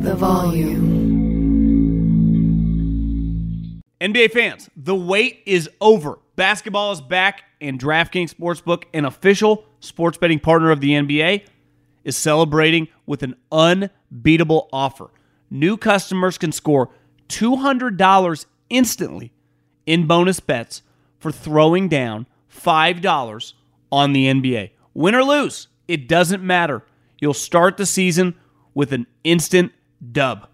The volume. NBA fans, the wait is over. Basketball is back, and DraftKings Sportsbook, an official sports betting partner of the NBA, is celebrating with an unbeatable offer. New customers can score $200 instantly in bonus bets for throwing down $5 on the NBA. Win or lose, it doesn't matter. You'll start the season with an instant dub.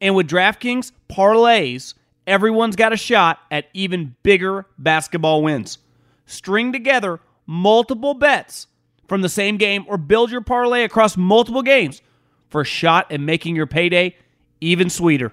And with DraftKings parlays, everyone's got a shot at even bigger basketball wins. String together multiple bets from the same game or build your parlay across multiple games for a shot at making your payday even sweeter.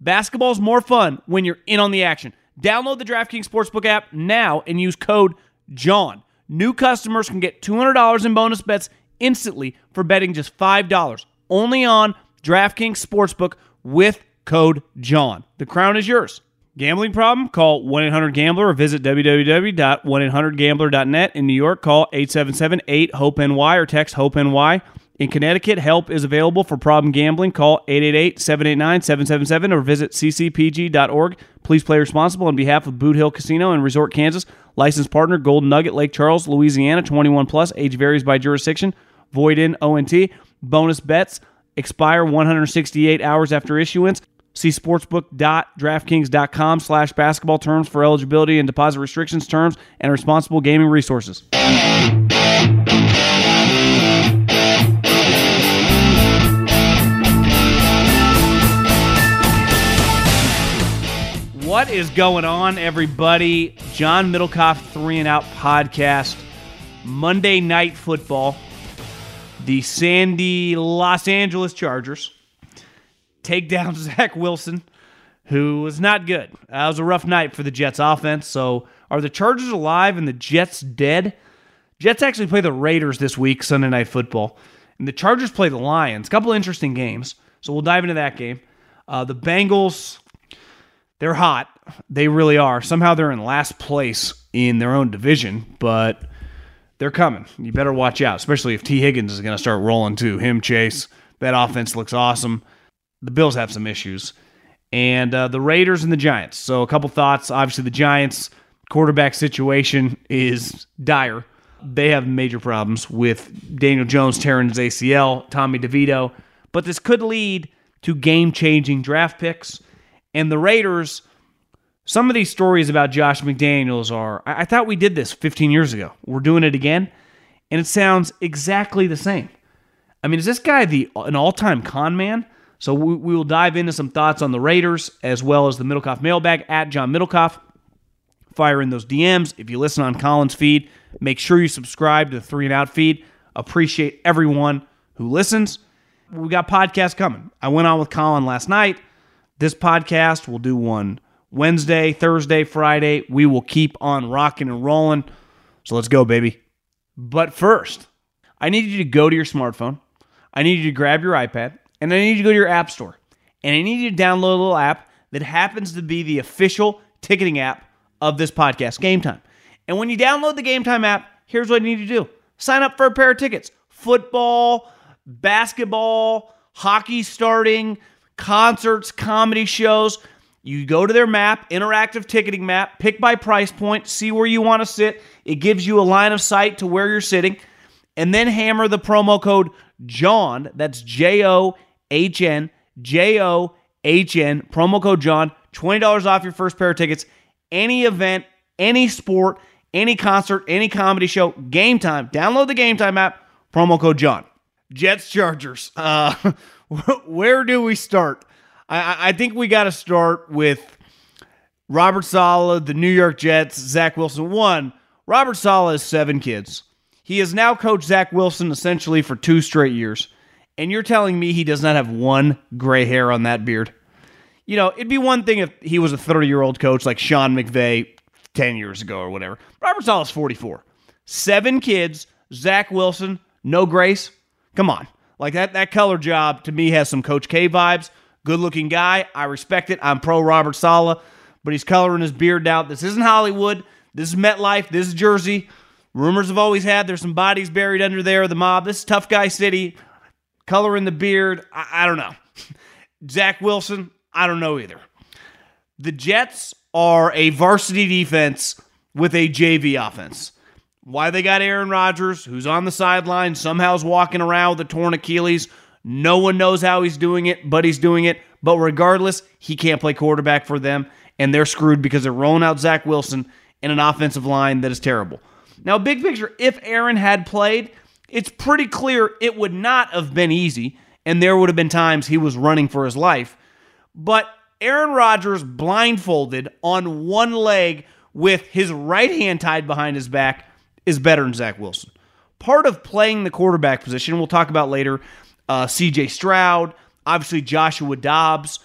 Basketball's more fun when you're in on the action. Download the DraftKings Sportsbook app now and use code JOHN. New customers can get $200 in bonus bets instantly for betting just $5 only on DraftKings Sportsbook with code JOHN. The crown is yours. Gambling problem? Call 1 800 Gambler or visit www.1800Gambler.net. In New York, call 877 8 HOPE NY or text HOPE NY. In Connecticut, help is available for problem gambling. Call 888 789 777 or visit ccpg.org. Please play responsible on behalf of Boot Hill Casino and Resort, Kansas. Licensed partner Golden Nugget, Lake Charles, Louisiana, 21 plus. Age varies by jurisdiction. Void in ONT. Bonus bets expire 168 hours after issuance. See sportsbook.draftkings.com slash basketball terms for eligibility and deposit restrictions, terms, and responsible gaming resources. What is going on, everybody? John Middlekauff, Three and Out podcast, Monday Night Football the Sandy Los Angeles Chargers take down Zach Wilson, who was not good. That was a rough night for the Jets offense. So are the Chargers alive and the Jets dead? Jets actually play the Raiders this week, Sunday Night Football. And the Chargers play the Lions. Couple interesting games. So we'll dive into that game. Uh, the Bengals, they're hot. They really are. Somehow they're in last place in their own division, but they're coming. You better watch out, especially if Tee Higgins is going to start rolling too. Him, Chase, that offense looks awesome. The Bills have some issues. And uh, the Raiders and the Giants. So, a couple thoughts. Obviously, the Giants' quarterback situation is dire. They have major problems with Daniel Jones tearing his ACL, Tommy DeVito. But this could lead to game changing draft picks. And the Raiders some of these stories about Josh McDaniels are, I, I thought we did this 15 years ago. We're doing it again, and it sounds exactly the same. I mean, is this guy the an all time con man? So we, we, will dive into some thoughts on the Raiders as well as the Middlekauff mailbag at John Middlekauff. Fire in those DMs. If you listen on Colin's feed, make sure you subscribe to the Three and Out feed. Appreciate everyone who listens. We got podcasts coming. I went on with Colin last night. This podcast, we'll do one Wednesday, Thursday, Friday. We will keep on rocking and rolling. So let's go, baby. But first, I need you to go to your smartphone. I need you to grab your iPad and I need you to go to your app store. And I need you to download a little app that happens to be the official ticketing app of this podcast, Game Time. And when you download the Game Time app, here's what you need to do sign up for a pair of tickets football, basketball, hockey starting, concerts, comedy shows. You go to their map, interactive ticketing map, pick by price point, see where you want to sit. It gives you a line of sight to where you're sitting, and then hammer the promo code JOHN. That's J O H N, J O H N, promo code JOHN, $20 off your first pair of tickets. Any event, any sport, any concert, any comedy show, game time. Download the game time app, promo code John. Jets Chargers. Uh, where do we start? I, I think we got to start with Robert Saleh, the New York Jets, Zach Wilson. One, Robert Saleh has seven kids. He has now coached Zach Wilson essentially for two straight years. And you're telling me he does not have one gray hair on that beard? You know, it'd be one thing if he was a 30 year old coach like Sean McVay 10 years ago or whatever. Robert Saleh's 44. Seven kids, Zach Wilson, no grace. Come on. Like that, that color job to me has some Coach K vibes. Good looking guy. I respect it. I'm pro Robert Saleh, but he's coloring his beard out. This isn't Hollywood. This is MetLife. This is Jersey. Rumors have always had there's some bodies buried under there. The mob. This is tough guy city. Coloring the beard. I, I don't know. Zach Wilson. I don't know either. The Jets are a varsity defense with a JV offense. Why they got Aaron Rodgers, who's on the sideline, somehow's walking around with a torn Achilles. No one knows how he's doing it, but he's doing it. But regardless, he can't play quarterback for them, and they're screwed because they're rolling out Zach Wilson in an offensive line that is terrible. Now, big picture, if Aaron had played, it's pretty clear it would not have been easy, and there would have been times he was running for his life. But Aaron Rodgers blindfolded on one leg with his right hand tied behind his back is better than Zach Wilson. Part of playing the quarterback position, we'll talk about later, uh, CJ Stroud, obviously Joshua Dobbs.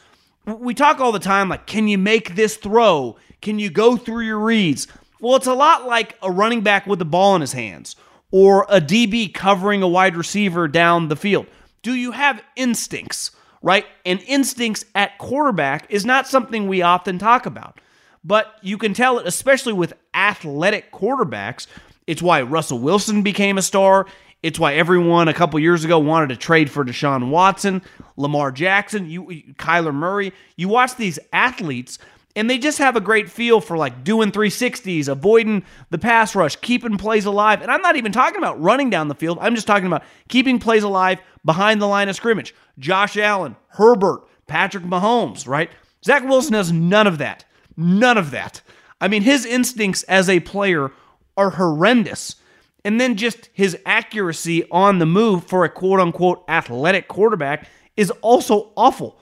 We talk all the time like, can you make this throw? Can you go through your reads? Well, it's a lot like a running back with the ball in his hands or a DB covering a wide receiver down the field. Do you have instincts, right? And instincts at quarterback is not something we often talk about. But you can tell it, especially with athletic quarterbacks. It's why Russell Wilson became a star. It's why everyone a couple years ago wanted to trade for Deshaun Watson, Lamar Jackson, you, Kyler Murray. You watch these athletes, and they just have a great feel for like doing 360s, avoiding the pass rush, keeping plays alive. And I'm not even talking about running down the field. I'm just talking about keeping plays alive behind the line of scrimmage. Josh Allen, Herbert, Patrick Mahomes, right? Zach Wilson has none of that. None of that. I mean, his instincts as a player are horrendous. And then just his accuracy on the move for a quote unquote athletic quarterback is also awful.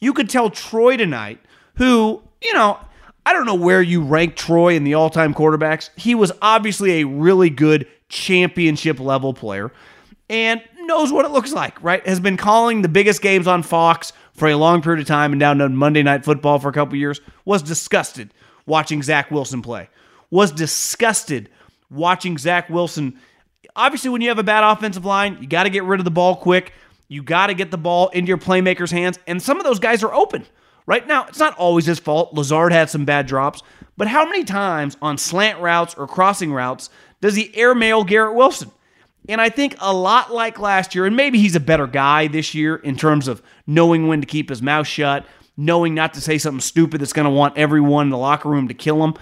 You could tell Troy tonight, who, you know, I don't know where you rank Troy in the all time quarterbacks. He was obviously a really good championship level player and knows what it looks like, right? Has been calling the biggest games on Fox for a long period of time and down to Monday Night Football for a couple years. Was disgusted watching Zach Wilson play. Was disgusted watching Zach Wilson. Obviously, when you have a bad offensive line, you got to get rid of the ball quick. You got to get the ball into your playmakers' hands. And some of those guys are open. Right now, it's not always his fault. Lazard had some bad drops. But how many times on slant routes or crossing routes does he airmail Garrett Wilson? And I think a lot like last year, and maybe he's a better guy this year in terms of knowing when to keep his mouth shut, knowing not to say something stupid that's going to want everyone in the locker room to kill him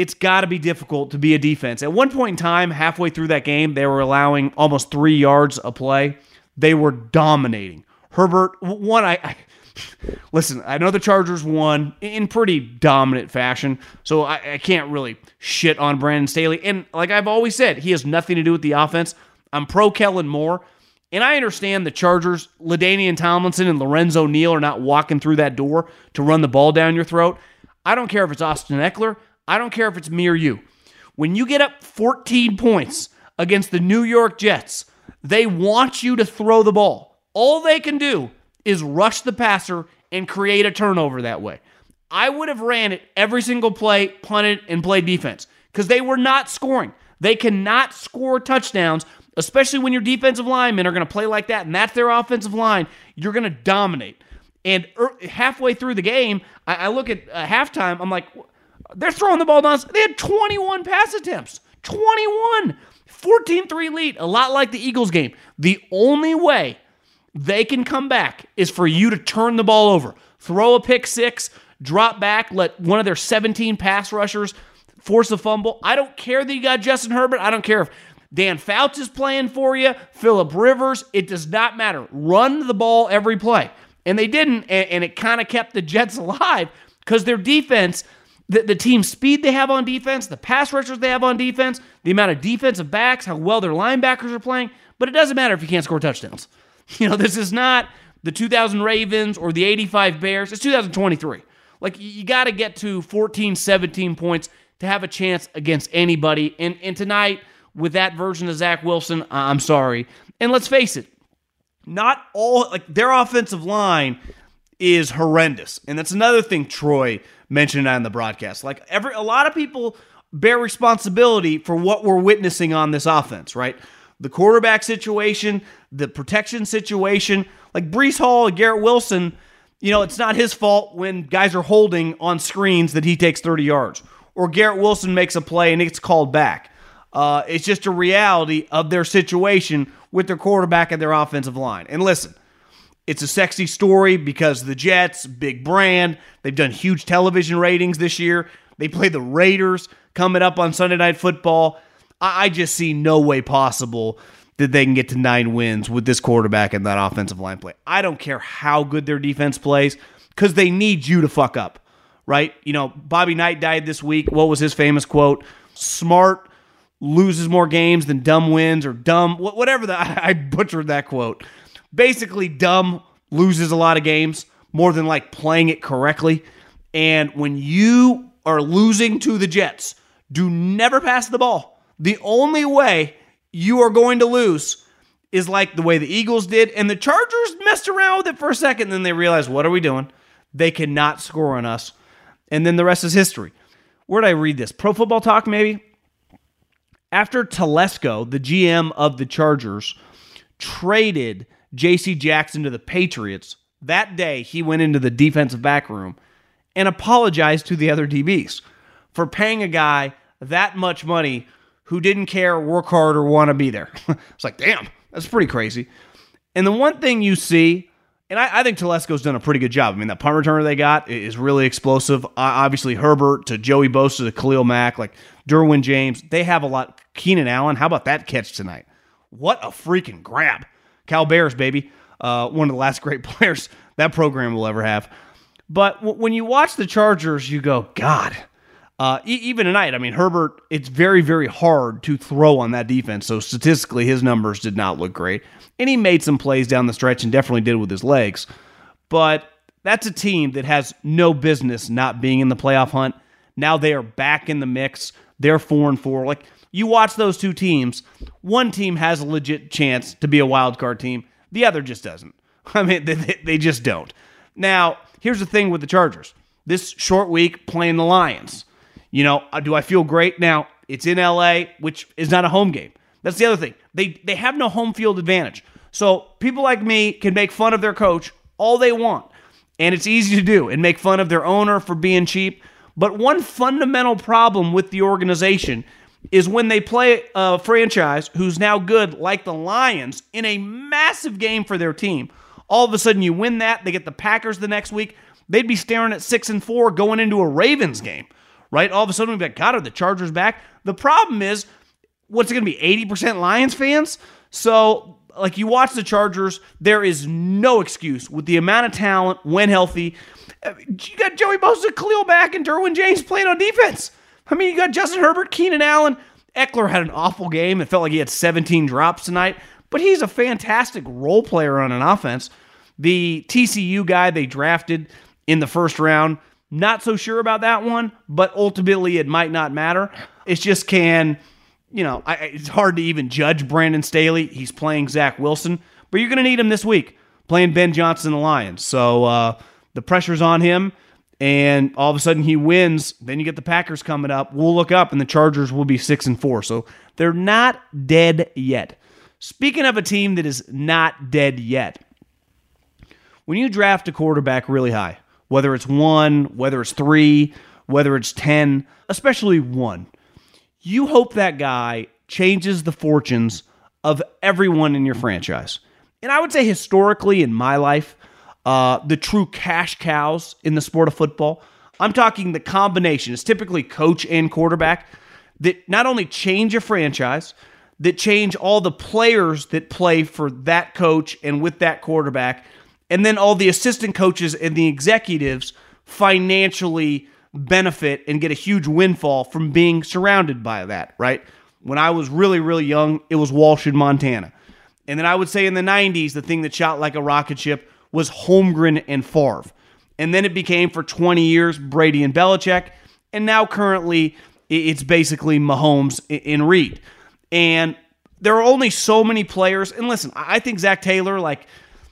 it's got to be difficult to be a defense. At one point in time, halfway through that game, they were allowing almost three yards a play. They were dominating. Herbert, one, I, I listen, I know the Chargers won in pretty dominant fashion, so I, I, can't really shit on Brandon Staley. And like I've always said, he has nothing to do with the offense. I'm pro Kellen Moore, and I understand the Chargers, LaDainian Tomlinson and Lorenzo Neal are not walking through that door to run the ball down your throat. I don't care if it's Austin Ekeler. I don't care if it's me or you. When you get up 14 points against the New York Jets, they want you to throw the ball. All they can do is rush the passer and create a turnover that way. I would have ran it every single play, punted, and played defense because they were not scoring. They cannot score touchdowns especially when your defensive linemen are going to play like that and that's their offensive line, you're going to dominate. And er, halfway through the game, I, look at uh, halftime, I'm like, they're throwing the ball down. They had 21 pass attempts. 21. 14 3 lead, a lot like the Eagles game. The only way they can come back is for you to turn the ball over, throw a pick six, drop back, let one of their 17 pass rushers force a fumble. I don't care that you got Justin Herbert. I don't care if Dan Fouts is playing for you, Philip Rivers. It does not matter. Run the ball every play. And they didn't, and, it kind of kept the Jets alive because their defense, the, the team speed they have on defense, the pass rushers they have on defense, the amount of defensive backs, how well their linebackers are playing. But it doesn't matter if you can't score touchdowns. You know, this is not the 2000 Ravens or the 85 Bears. It's 2023. Like, you got to get to 14, 17 points to have a chance against anybody. And, and tonight, with that version of Zach Wilson, I'm sorry. And let's face it, not all, like, their offensive line is horrendous. And that's another thing Troy mentioned on the broadcast. Like, every, a lot of people bear responsibility for what we're witnessing on this offense, right? The quarterback situation, the protection situation. Like Breece Hall and Garrett Wilson, you know, it's not his fault when guys are holding on screens that he takes 30 yards, or Garrett Wilson makes a play and it's called back. Uh, it's just a reality of their situation with their quarterback and their offensive line. And listen, it's a sexy story because the Jets, big brand, they've done huge television ratings this year. They play the Raiders coming up on Sunday Night Football. I, I just see no way possible that they can get to nine wins with this quarterback and that offensive line play. I don't care how good their defense plays because they need you to fuck up, right? You know, Bobby Knight died this week. What was his famous quote? Smart loses more games than dumb wins, or dumb, whatever the, I butchered that quote. Basically, dumb loses a lot of games more than like playing it correctly. And when you are losing to the Jets, do never pass the ball. The only way you are going to lose is like the way the Eagles did. And the Chargers messed around with it for a second. Then they realized, what are we doing? They cannot score on us. And then the rest is history. Where did I read this? Pro Football Talk, maybe? After Telesco, the GM of the Chargers, traded J.C. Jackson to the Patriots, that day he went into the defensive back room and apologized to the other DBs for paying a guy that much money who didn't care, work hard, or want to be there. it's like, damn, that's pretty crazy. And the one thing you see, and I, I, think Telesco's done a pretty good job. I mean, that punt returner they got is really explosive. Uh, obviously, Herbert to Joey Bosa to Khalil Mack, like Derwin James, they have a lot. Keenan Allen, how about that catch tonight? What a freaking grab. Cal Bears, baby. Uh, one of the last great players that program will ever have. But w- when you watch the Chargers, you go, God, uh, e- even tonight, I mean, Herbert, it's very, very hard to throw on that defense. So statistically, his numbers did not look great. And he made some plays down the stretch and definitely did with his legs. But that's a team that has no business not being in the playoff hunt. Now they are back in the mix. They're four and four. Like you watch those two teams, one team has a legit chance to be a wild card team. The other just doesn't. I mean, they, they just don't. Now, here's the thing with the Chargers. This short week playing the Lions. You know, uh, do I feel great? Now, it's in LA, which is not a home game. That's the other thing. They they have no home field advantage. So people like me can make fun of their coach all they want. And it's easy to do and make fun of their owner for being cheap. But one fundamental problem with the organization is when they play a franchise who's now good, like the Lions, in a massive game for their team. All of a sudden, you win that. They get the Packers the next week. They'd be staring at six and four going into a Ravens game right? All of a sudden we've got, God, are the Chargers back? The problem is, what's it going to be, 80% Lions fans? So, like, you watch the Chargers, there is no excuse with the amount of talent when healthy. You got Joey Bosa, Khalil Mack, and Derwin James playing on defense. I mean, you got Justin Herbert, Keenan Allen. Ekeler had an awful game. It felt like he had 17 drops tonight, but he's a fantastic role player on an offense. The TCU guy they drafted in the first round, not so sure about that one, but ultimately it might not matter. It's just can, you know, I, it's hard to even judge Brandon Staley. He's playing Zach Wilson, but you're going to need him this week playing Ben Johnson, the Lions. So uh, the pressure's on him, and all of a sudden he wins. Then you get the Packers coming up. We'll look up, and the Chargers will be six and four. So they're not dead yet. Speaking of a team that is not dead yet, when you draft a quarterback really high, whether it's one, whether it's three, whether it's 10, especially one, you hope that guy changes the fortunes of everyone in your franchise. And I would say historically in my life, uh, the true cash cows in the sport of football, I'm talking the combination, it's typically coach and quarterback that not only change a franchise, that change all the players that play for that coach and with that quarterback, and then all the assistant coaches and the executives financially benefit and get a huge windfall from being surrounded by that, right? When I was really, really young, it was Walsh in Montana. And then I would say in the 90s, the thing that shot like a rocket ship was Holmgren and Favre. And then it became for 20 years Brady and Belichick. And now currently it's basically Mahomes and Reid. And there are only so many players. And listen, I think Zac Taylor, like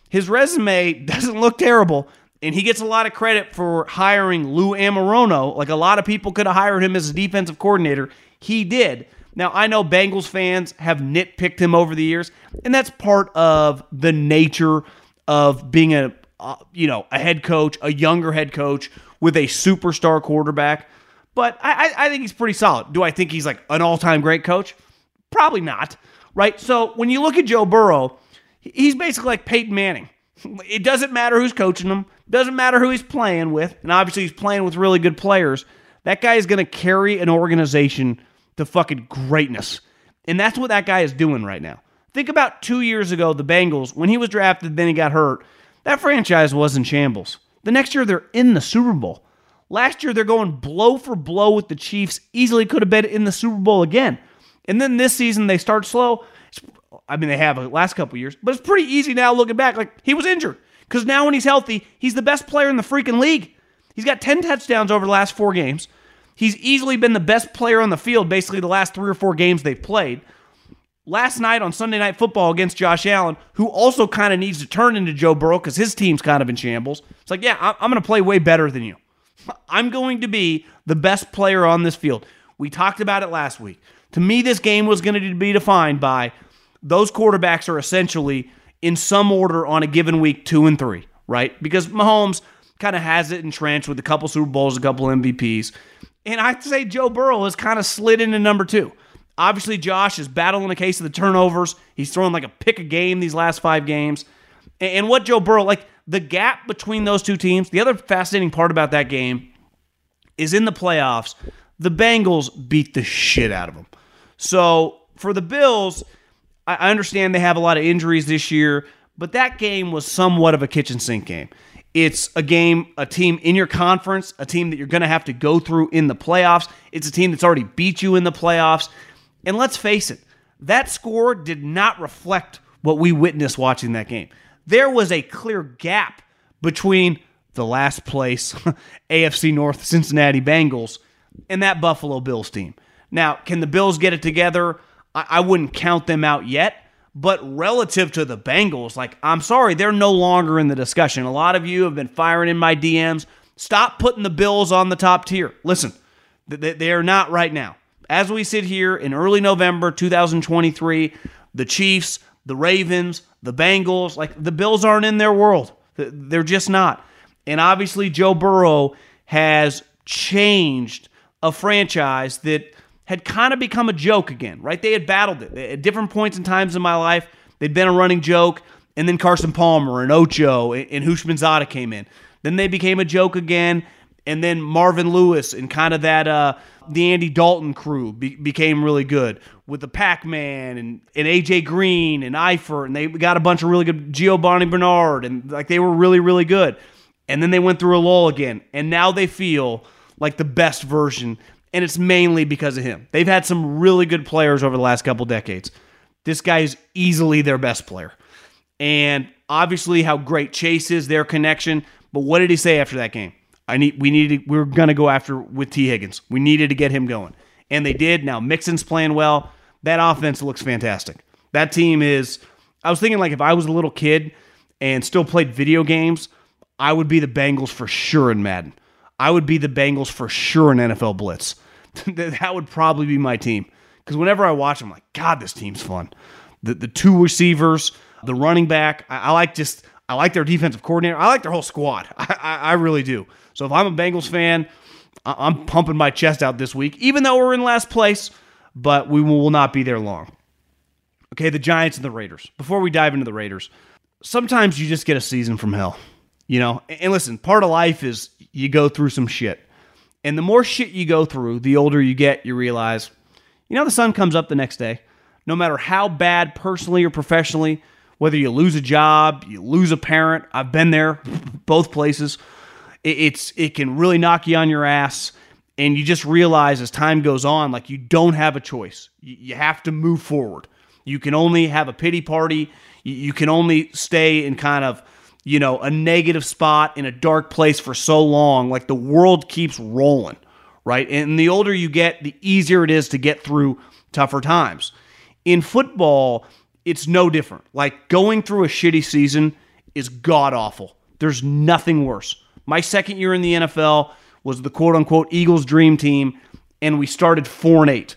his resume doesn't look terrible. And he gets a lot of credit for hiring Lou Anarumo. Like a lot of people could have hired him as a defensive coordinator. He did. Now, I know Bengals fans have nitpicked him over the years, and that's part of the nature of being a uh, you know a head coach, a younger head coach with a superstar quarterback. But I, I think he's pretty solid. Do I think he's like an all-time great coach? Probably not, right? So when you look at Joe Burrow, he's basically like Peyton Manning. It doesn't matter who's coaching him, doesn't matter who he's playing with, and obviously he's playing with really good players. That guy is going to carry an organization to fucking greatness. And that's what that guy is doing right now. Think about two years ago, the Bengals, when he was drafted, then he got hurt. That franchise was in shambles. The next year, they're in the Super Bowl. Last year, they're going blow for blow with the Chiefs. Easily could have been in the Super Bowl again. And then this season, they start slow. I mean, they have the last couple years, but it's pretty easy now looking back. Like, he was injured. Because now, when he's healthy, he's the best player in the freaking league. He's got 10 touchdowns over the last four games. He's easily been the best player on the field basically the last three or four games they've played. Last night on Sunday Night Football against Josh Allen, who also kind of needs to turn into Joe Burrow because his team's kind of in shambles. It's like, yeah, I'm going to play way better than you. I'm going to be the best player on this field. We talked about it last week. To me, this game was going to be defined by those quarterbacks are essentially in some order on a given week, two and three, right? Because Mahomes kind of has it entrenched with a couple Super Bowls, a couple MVPs. And I'd say Joe Burrow has kind of slid into number two. Obviously, Josh is battling a case of the turnovers. He's throwing like a pick a game these last five games. And what Joe Burrow, like the gap between those two teams, the other fascinating part about that game is in the playoffs, the Bengals beat the shit out of them. So for the Bills, I understand they have a lot of injuries this year, but that game was somewhat of a kitchen sink game. It's a game, a team in your conference, a team that you're going to have to go through in the playoffs. It's a team that's already beat you in the playoffs. And let's face it, that score did not reflect what we witnessed watching that game. There was a clear gap between the last place AFC North Cincinnati Bengals and that Buffalo Bills team. Now, can the Bills get it together? I, I wouldn't count them out yet. But relative to the Bengals, like, I'm sorry, they're no longer in the discussion. A lot of you have been firing in my DMs. Stop putting the Bills on the top tier. Listen, they are not right now. As we sit here in early November 2023, the Chiefs, the Ravens, the Bengals, like the Bills aren't in their world. They're just not. And obviously, Joe Burrow has changed a franchise that had kind of become a joke again, right? They had battled it at different points and times in my life. They'd been a running joke, and then Carson Palmer and Ocho and Houshmandzadeh came in. Then they became a joke again, and then Marvin Lewis and kind of that uh, the Andy Dalton crew be- became really good with the Pac-Man and, and AJ Green and Eifert, and they got a bunch of really good Giovani Bernard, and like they were really really good. And then they went through a lull again, and now they feel like the best version and it's mainly because of him. They've had some really good players over the last couple decades. This guy is easily their best player. And obviously how great Chase is, their connection. But what did he say after that game? I need we needed we are gonna go after with Tee Higgins. We needed to get him going. And they did. Now Mixon's playing well. That offense looks fantastic. That team is I was thinking like if I was a little kid and still played video games, I would be the Bengals for sure in Madden. I would be the Bengals for sure in NFL Blitz. that would probably be my team. Because whenever I watch them, I'm like, God, this team's fun. the, the two receivers, the running back. I, I like just I like their defensive coordinator. I like their whole squad. I, I, I really do. So if I'm a Bengals fan, I'm pumping my chest out this week, even though we're in last place, but we will not be there long. Okay, the Giants and the Raiders. Before we dive into the Raiders, sometimes you just get a season from hell. You know, and listen, part of life is you go through some shit. And the more shit you go through, the older you get, you realize, you know, the sun comes up the next day. No matter how bad personally or professionally, whether you lose a job, you lose a parent, I've been there, both places. It's it can really knock you on your ass, and you just realize as time goes on, like you don't have a choice. You have to move forward. You can only have a pity party. You can only stay in kind of you know, a negative spot in a dark place for so long. Like the world keeps rolling, right? And the older you get, the easier it is to get through tougher times. In football, it's no different. Like going through a shitty season is god awful. There's nothing worse. My second year in the NFL was the quote unquote Eagles dream team, and we started 4 and 8.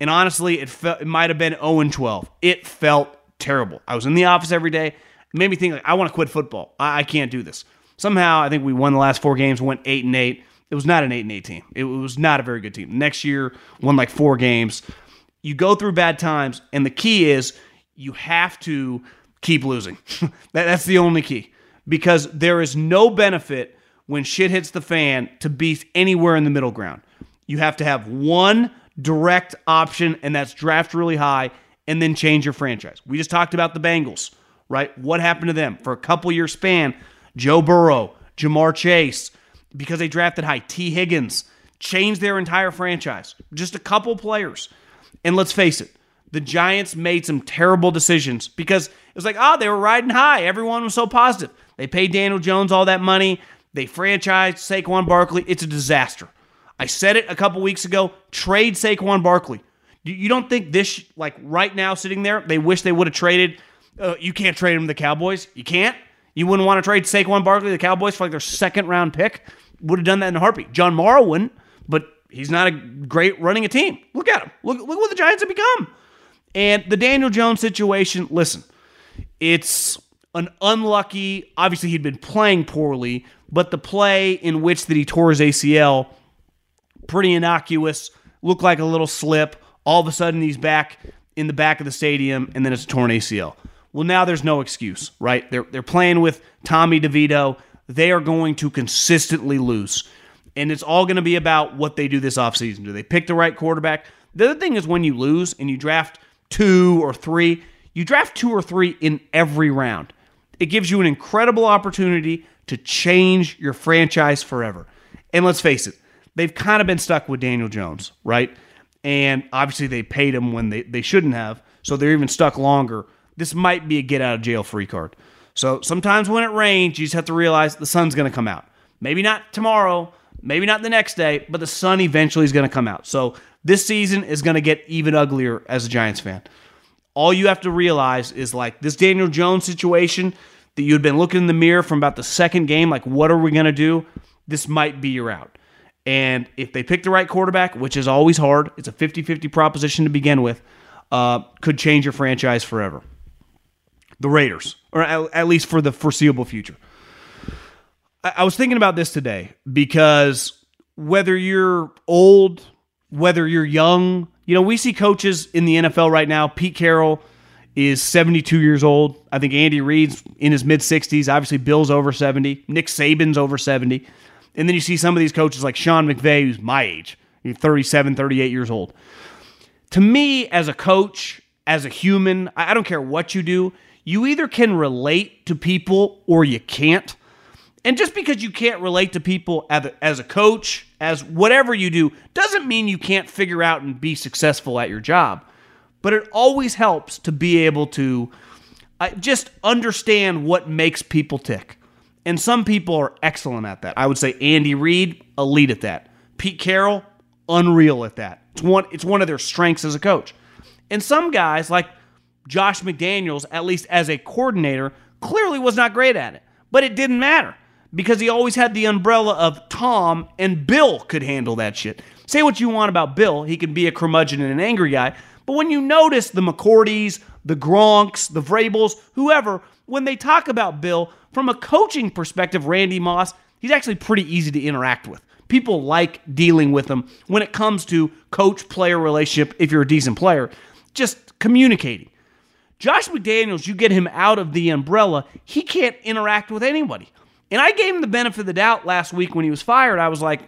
And honestly, it, felt, it might have been 0 and 12. It felt terrible. I was in the office every day. It made me think like I want to quit football. I, I can't do this. Somehow, I think we won the last four games, went eight and eight. It was not an eight and eight team. It was not a very good team. Next year, won like four games. You go through bad times, and the key is you have to keep losing. that, that's the only key because there is no benefit when shit hits the fan to be anywhere in the middle ground. You have to have one direct option, and that's draft really high and then change your franchise. We just talked about the Bengals right? What happened to them? For a couple year span, Joe Burrow, Ja'Marr Chase, because they drafted high, Tee Higgins, changed their entire franchise. Just a couple players. And let's face it, the Giants made some terrible decisions because it was like, oh, they were riding high. Everyone was so positive. They paid Daniel Jones all that money. They franchised Saquon Barkley. It's a disaster. I said it a couple weeks ago. Trade Saquon Barkley. You don't think this, like right now, sitting there, they wish they would have traded uh, you can't trade him to the Cowboys. You can't. You wouldn't want to trade Saquon Barkley to the Cowboys for like their second round pick. Would have done that in a heartbeat. John Mara wouldn't, but he's not a great running a team. Look at him. Look, look what the Giants have become. And the Daniel Jones situation, listen, it's an unlucky, obviously he'd been playing poorly, but the play in which that he tore his ACL, pretty innocuous, looked like a little slip. All of a sudden he's back in the back of the stadium, and then it's a torn ACL. Well, now there's no excuse, right? They're, they're playing with Tommy DeVito. They are going to consistently lose. And it's all going to be about what they do this offseason. Do they pick the right quarterback? The other thing is when you lose and you draft two or three, you draft two or three in every round. It gives you an incredible opportunity to change your franchise forever. And let's face it, they've kind of been stuck with Daniel Jones, right? And obviously they paid him when they, they shouldn't have, so they're even stuck longer this might be a get out of jail free card. So sometimes when it rains, you just have to realize the sun's going to come out. Maybe not tomorrow, maybe not the next day, but the sun eventually is going to come out. So this season is going to get even uglier as a Giants fan. All you have to realize is like this Daniel Jones situation that you had been looking in the mirror from about the second game, like, what are we going to do? This might be your out. And if they pick the right quarterback, which is always hard, it's a 50 50 proposition to begin with, uh, could change your franchise forever the Raiders, or at, least for the foreseeable future. I was thinking about this today because whether you're old, whether you're young, you know, we see coaches in the NFL right now. Pete Carroll is 72 years old. I think Andy Reid's in his mid 60s. Obviously, Bill's over 70. Nick Saban's over 70. And then you see some of these coaches like Sean McVay, who's my age, 37, 38 years old. To me, as a coach, as a human, I don't care what you do, you either can relate to people or you can't. And just because you can't relate to people as a coach, as whatever you do, doesn't mean you can't figure out and be successful at your job. But it always helps to be able to uh, just understand what makes people tick. And some people are excellent at that. I would say Andy Reid, elite at that. Pete Carroll, unreal at that. It's one, it's one of their strengths as a coach. And some guys, like Josh McDaniels, at least as a coordinator, clearly was not great at it. But it didn't matter because he always had the umbrella of Tom and Bill could handle that shit. Say what you want about Bill, he can be a curmudgeon and an angry guy. But when you notice the McCourties, the Gronks, the Vrabels, whoever, when they talk about Bill, from a coaching perspective, Randy Moss, he's actually pretty easy to interact with. People like dealing with him when it comes to coach player relationship if you're a decent player, just communicating. Josh McDaniels, you get him out of the umbrella, he can't interact with anybody. And I gave him the benefit of the doubt last week when he was fired. I was like,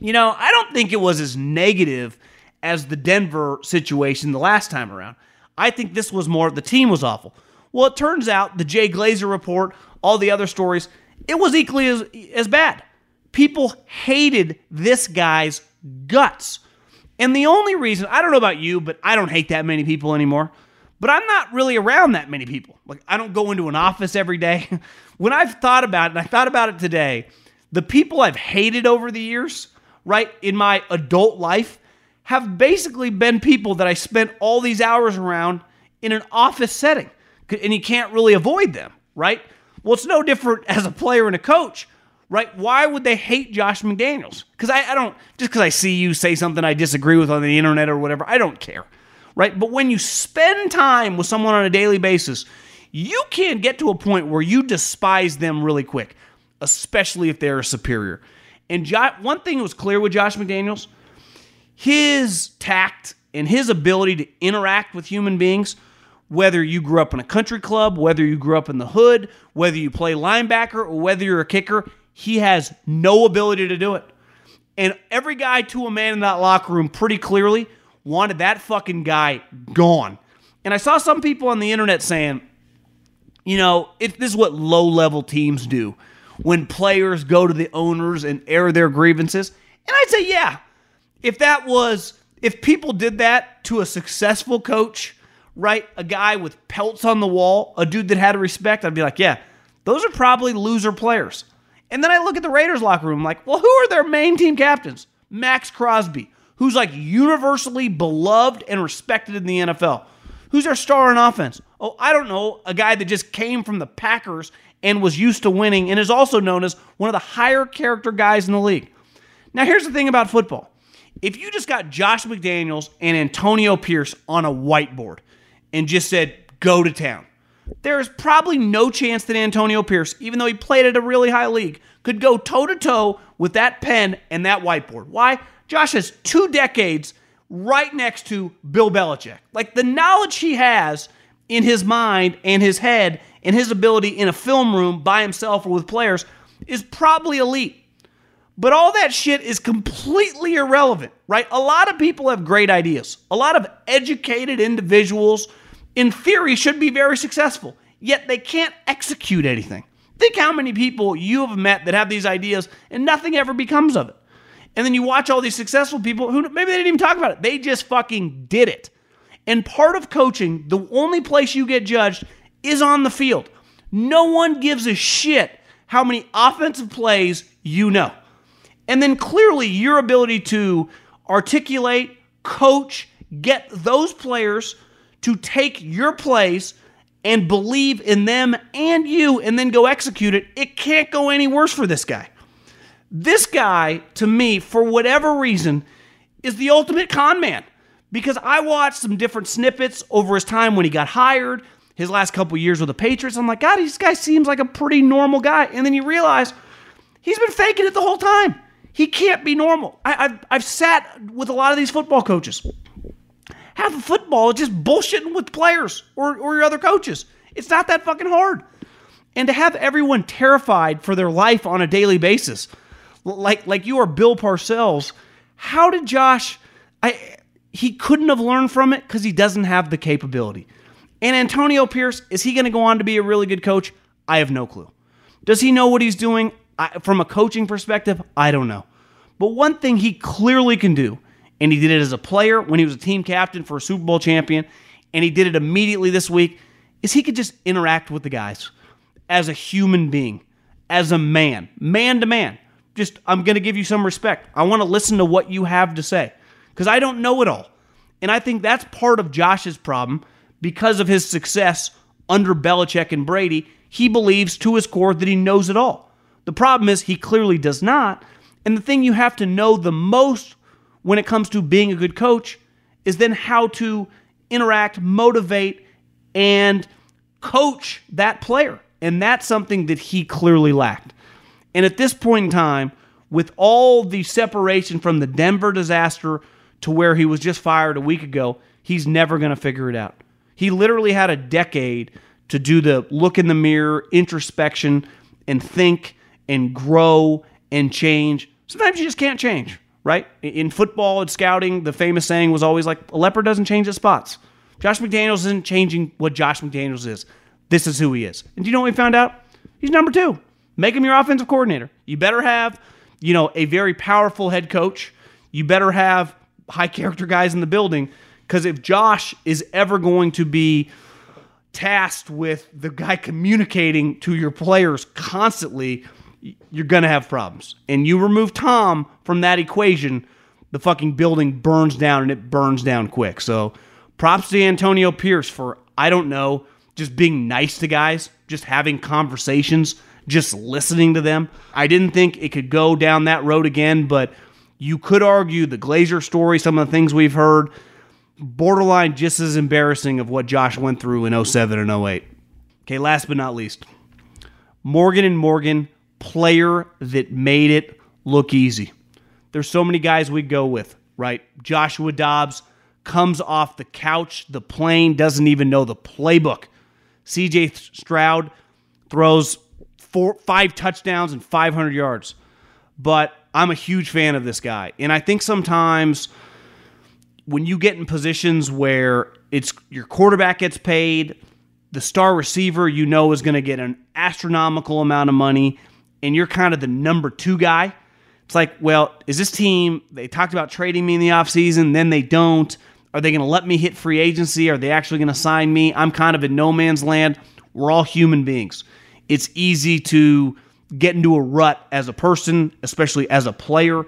you know, I don't think it was as negative as the Denver situation the last time around. I think this was more the team was awful. Well, it turns out the Jay Glazer report, all the other stories, it was equally as, as bad. People hated this guy's guts. And the only reason, I don't know about you, but I don't hate that many people anymore. But I'm not really around that many people. Like, I don't go into an office every day. when I've thought about it, and I thought about it today, the people I've hated over the years, right, in my adult life, have basically been people that I spent all these hours around in an office setting. And you can't really avoid them, right? Well, it's no different as a player and a coach, right? Why would they hate Josh McDaniels? Because I, I don't, just because I see you say something I disagree with on the internet or whatever, I don't care, right? But when you spend time with someone on a daily basis, you can get to a point where you despise them really quick, especially if they're superior. And jo- one thing was clear with Josh McDaniels his tact and his ability to interact with human beings, whether you grew up in a country club, whether you grew up in the hood, whether you play linebacker, or whether you're a kicker, he has no ability to do it. And every guy to a man in that locker room pretty clearly wanted that fucking guy gone. And I saw some people on the internet saying, you know, if this is what low level teams do when players go to the owners and air their grievances. And I'd say, yeah, if that was, if people did that to a successful coach, right? A guy with pelts on the wall, a dude that had respect, I'd be like, yeah, those are probably loser players. And then I look at the Raiders locker room, like, well, who are their main team captains? Maxx Crosby, who's like universally beloved and respected in the NFL. Who's their star in offense? Oh, I don't know. A guy that just came from the Packers and was used to winning and is also known as one of the higher character guys in the league. Now, here's the thing about football if you just got Josh McDaniels and Antonio Pierce on a whiteboard and just said, go to town, there is probably no chance that Antonio Pierce, even though he played at a really high league, could go toe to toe with that pen and that whiteboard. Why? Josh has two decades right next to Bill Belichick. Like the knowledge he has in his mind and his head and his ability in a film room by himself or with players is probably elite. But all that shit is completely irrelevant, right? A lot of people have great ideas. A lot of educated individuals, in theory, should be very successful, yet they can't execute anything. Think how many people you have met that have these ideas and nothing ever becomes of it. And then you watch all these successful people who maybe they didn't even talk about it. They just fucking did it. And part of coaching, the only place you get judged is on the field. No one gives a shit how many offensive plays you know. And then clearly your ability to articulate, coach, get those players to take your plays and believe in them and you and then go execute it, it can't go any worse for this guy. This guy, to me, for whatever reason, is the ultimate con man because I watched some different snippets over his time when he got hired, his last couple years with the Patriots. I'm like, God, this guy seems like a pretty normal guy. And then you realize he's been faking it the whole time. He can't be normal. I, have I've sat with a lot of these football coaches. Half of football is just bullshitting with players or, or your other coaches. It's not that fucking hard. And to have everyone terrified for their life on a daily basis, like like you are Bill Parcells, how did Josh? I he couldn't have learned from it because he doesn't have the capability. And Antonio Pierce, is he going to go on to be a really good coach? I have no clue. Does he know what he's doing? I, from a coaching perspective, I don't know. But one thing he clearly can do, and he did it as a player when he was a team captain for a Super Bowl champion, and he did it immediately this week, is he could just interact with the guys as a human being, as a man, man to man. Just, I'm going to give you some respect. I want to listen to what you have to say because I don't know it all. And I think that's part of Josh's problem because of his success under Belichick and Brady. He believes to his core that he knows it all. The problem is he clearly does not. And the thing you have to know the most when it comes to being a good coach is then how to interact, motivate, and coach that player. And that's something that he clearly lacked. And at this point in time, with all the separation from the Denver disaster to where he was just fired a week ago, he's never going to figure it out. He literally had a decade to do the look in the mirror, introspection, and think and grow and change. Sometimes you just can't change, right? In football and scouting, the famous saying was always like, a leopard doesn't change its spots. Josh McDaniels isn't changing what Josh McDaniels is. This is who he is. And do you know what we found out? He's number two. Make him your offensive coordinator. You better have, you know, a very powerful head coach. You better have high character guys in the building. Because if Josh is ever going to be tasked with the guy communicating to your players constantly, you're going to have problems. And you remove Tom from that equation, the fucking building burns down and it burns down quick. So props to Antonio Pierce for, I don't know, just being nice to guys, just having conversations, just listening to them. I didn't think it could go down that road again, but you could argue the Glazer story, some of the things we've heard, borderline just as embarrassing of what Josh went through in 07 and 08. Okay, last but not least, Morgan and Morgan, player that made it look easy. There's so many guys we go with, right? Joshua Dobbs comes off the couch, the plane, doesn't even know the playbook. CJ Stroud throws four, five touchdowns and 500 yards. But I'm a huge fan of this guy. And I think sometimes when you get in positions where it's your quarterback gets paid, the star receiver you know is going to get an astronomical amount of money, and you're kind of the number two guy. It's like, well, is this team, they talked about trading me in the offseason, then they don't. Are they going to let me hit free agency? Are they actually going to sign me? I'm kind of in no man's land. We're all human beings. It's easy to get into a rut as a person, especially as a player.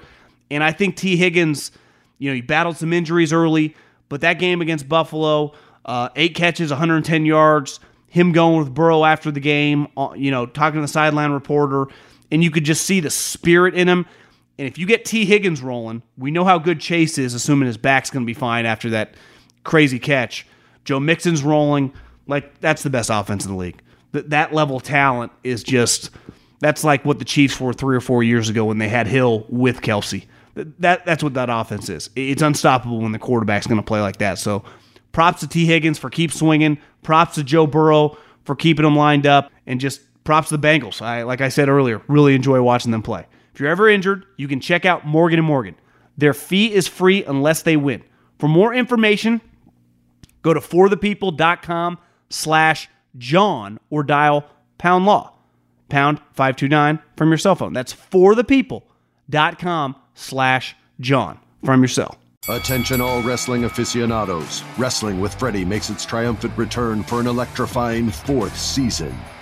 And I think Tee Higgins, you know, he battled some injuries early, but that game against Buffalo, uh, eight catches, 110 yards, him going with Burrow after the game, uh, you know, talking to the sideline reporter, and you could just see the spirit in him. And if you get Tee Higgins rolling, we know how good Chase is, assuming his back's going to be fine after that crazy catch. Joe Mixon's rolling. Like, that's the best offense in the league. That, that level of talent is just, that's like what the Chiefs were three or four years ago when they had Hill with Kelce. That, that's what that offense is. It's unstoppable when the quarterback's going to play like that. So props to Tee Higgins for keep swinging. Props to Joe Burrow for keeping them lined up. And just props to the Bengals. I, like I said earlier, really enjoy watching them play. If you're ever injured, you can check out Morgan & Morgan. Their fee is free unless they win. For more information, go to forthepeople.com slash John or dial pound law, pound 529 from your cell phone. That's forthepeople.com slash John from your cell. Attention, all wrestling aficionados. Wrestling with Freddie makes its triumphant return for an electrifying fourth season.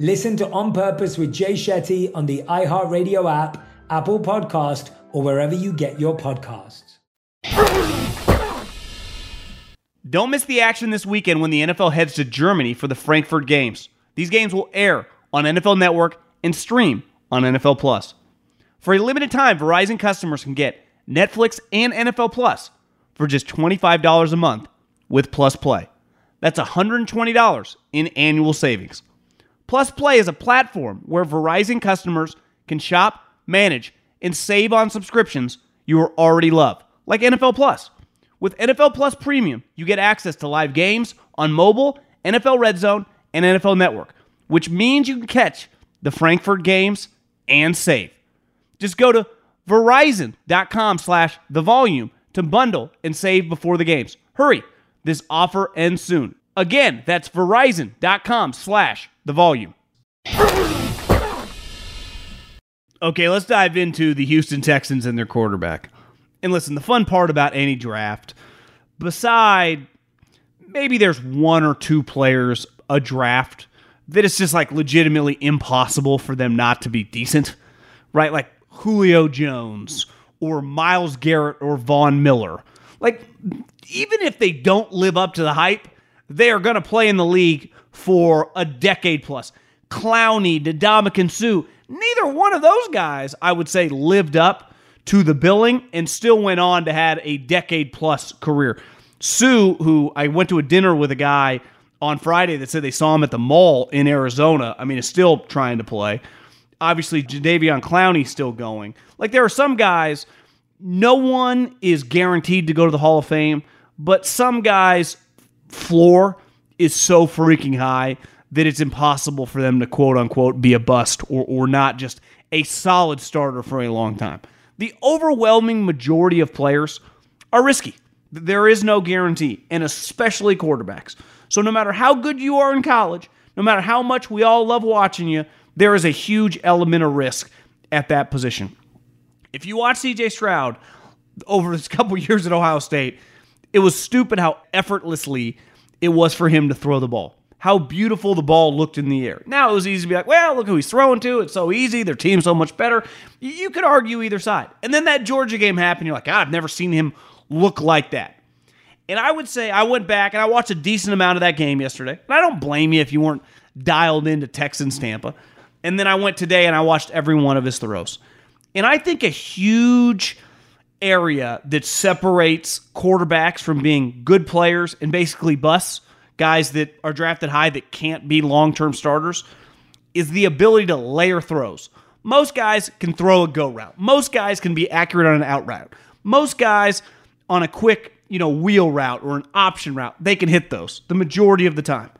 Listen to On Purpose with Jay Shetty on the iHeartRadio app, Apple Podcast, or wherever you get your podcasts. Don't miss the action this weekend when the NFL heads to Germany for the Frankfurt Games. These games will air on NFL Network and stream on NFL Plus. For a limited time, Verizon customers can get Netflix and NFL Plus for just $25 a month with Plus Play. That's $120 in annual savings. Plus Play is a platform where Verizon customers can shop, manage, and save on subscriptions you already love, like NFL Plus. With NFL Plus Premium, you get access to live games on mobile, NFL Red Zone, and NFL Network, which means you can catch the Frankfurt games and save. Just go to verizon.com slash the volume to bundle and save before the games. Hurry, this offer ends soon. Again, that's verizon.com slash the volume. Okay, let's dive into the Houston Texans and their quarterback. And listen, the fun part about any draft, beside maybe there's one or two players a draft that it's just like legitimately impossible for them not to be decent, right? Like Julio Jones or Myles Garrett or Von Miller. Like, even if they don't live up to the hype, they are going to play in the league for a decade plus. Clowney, Ndamukong Suh, neither one of those guys, I would say, lived up to the billing and still went on to had a decade plus career. Suh, who I went to a dinner with a guy on Friday that said they saw him at the mall in Arizona. I mean, is still trying to play. Obviously, Jadeveon Clowney still going. Like there are some guys, no one is guaranteed to go to the Hall of Fame, but some guys' floor is so freaking high that it's impossible for them to quote unquote be a bust or, or not just a solid starter for a long time the overwhelming majority of players are risky. There is no guarantee, and especially quarterbacks. So no matter how good you are in college, no matter how much we all love watching you, there is a huge element of risk at that position. If you watch CJ Stroud over this couple years at Ohio State, it was stupid how effortlessly it was for him to throw the ball how beautiful the ball looked in the air. Now it was easy to be like, well, look who he's throwing to. It's so easy. Their team's so much better. You could argue either side. And then that Georgia game happened. You're like, God, I've never seen him look like that. And I would say I went back and I watched a decent amount of that game yesterday. And I don't blame you if you weren't dialed into Texans Tampa. And then I went today and I watched every one of his throws. And I think a huge area that separates quarterbacks from being good players and basically busts guys that are drafted high that can't be long term starters is the ability to layer throws. Most guys can throw a go route. Most guys can be accurate on an out route. Most guys on a quick, you know, wheel route or an option route, they can hit those the majority of the time.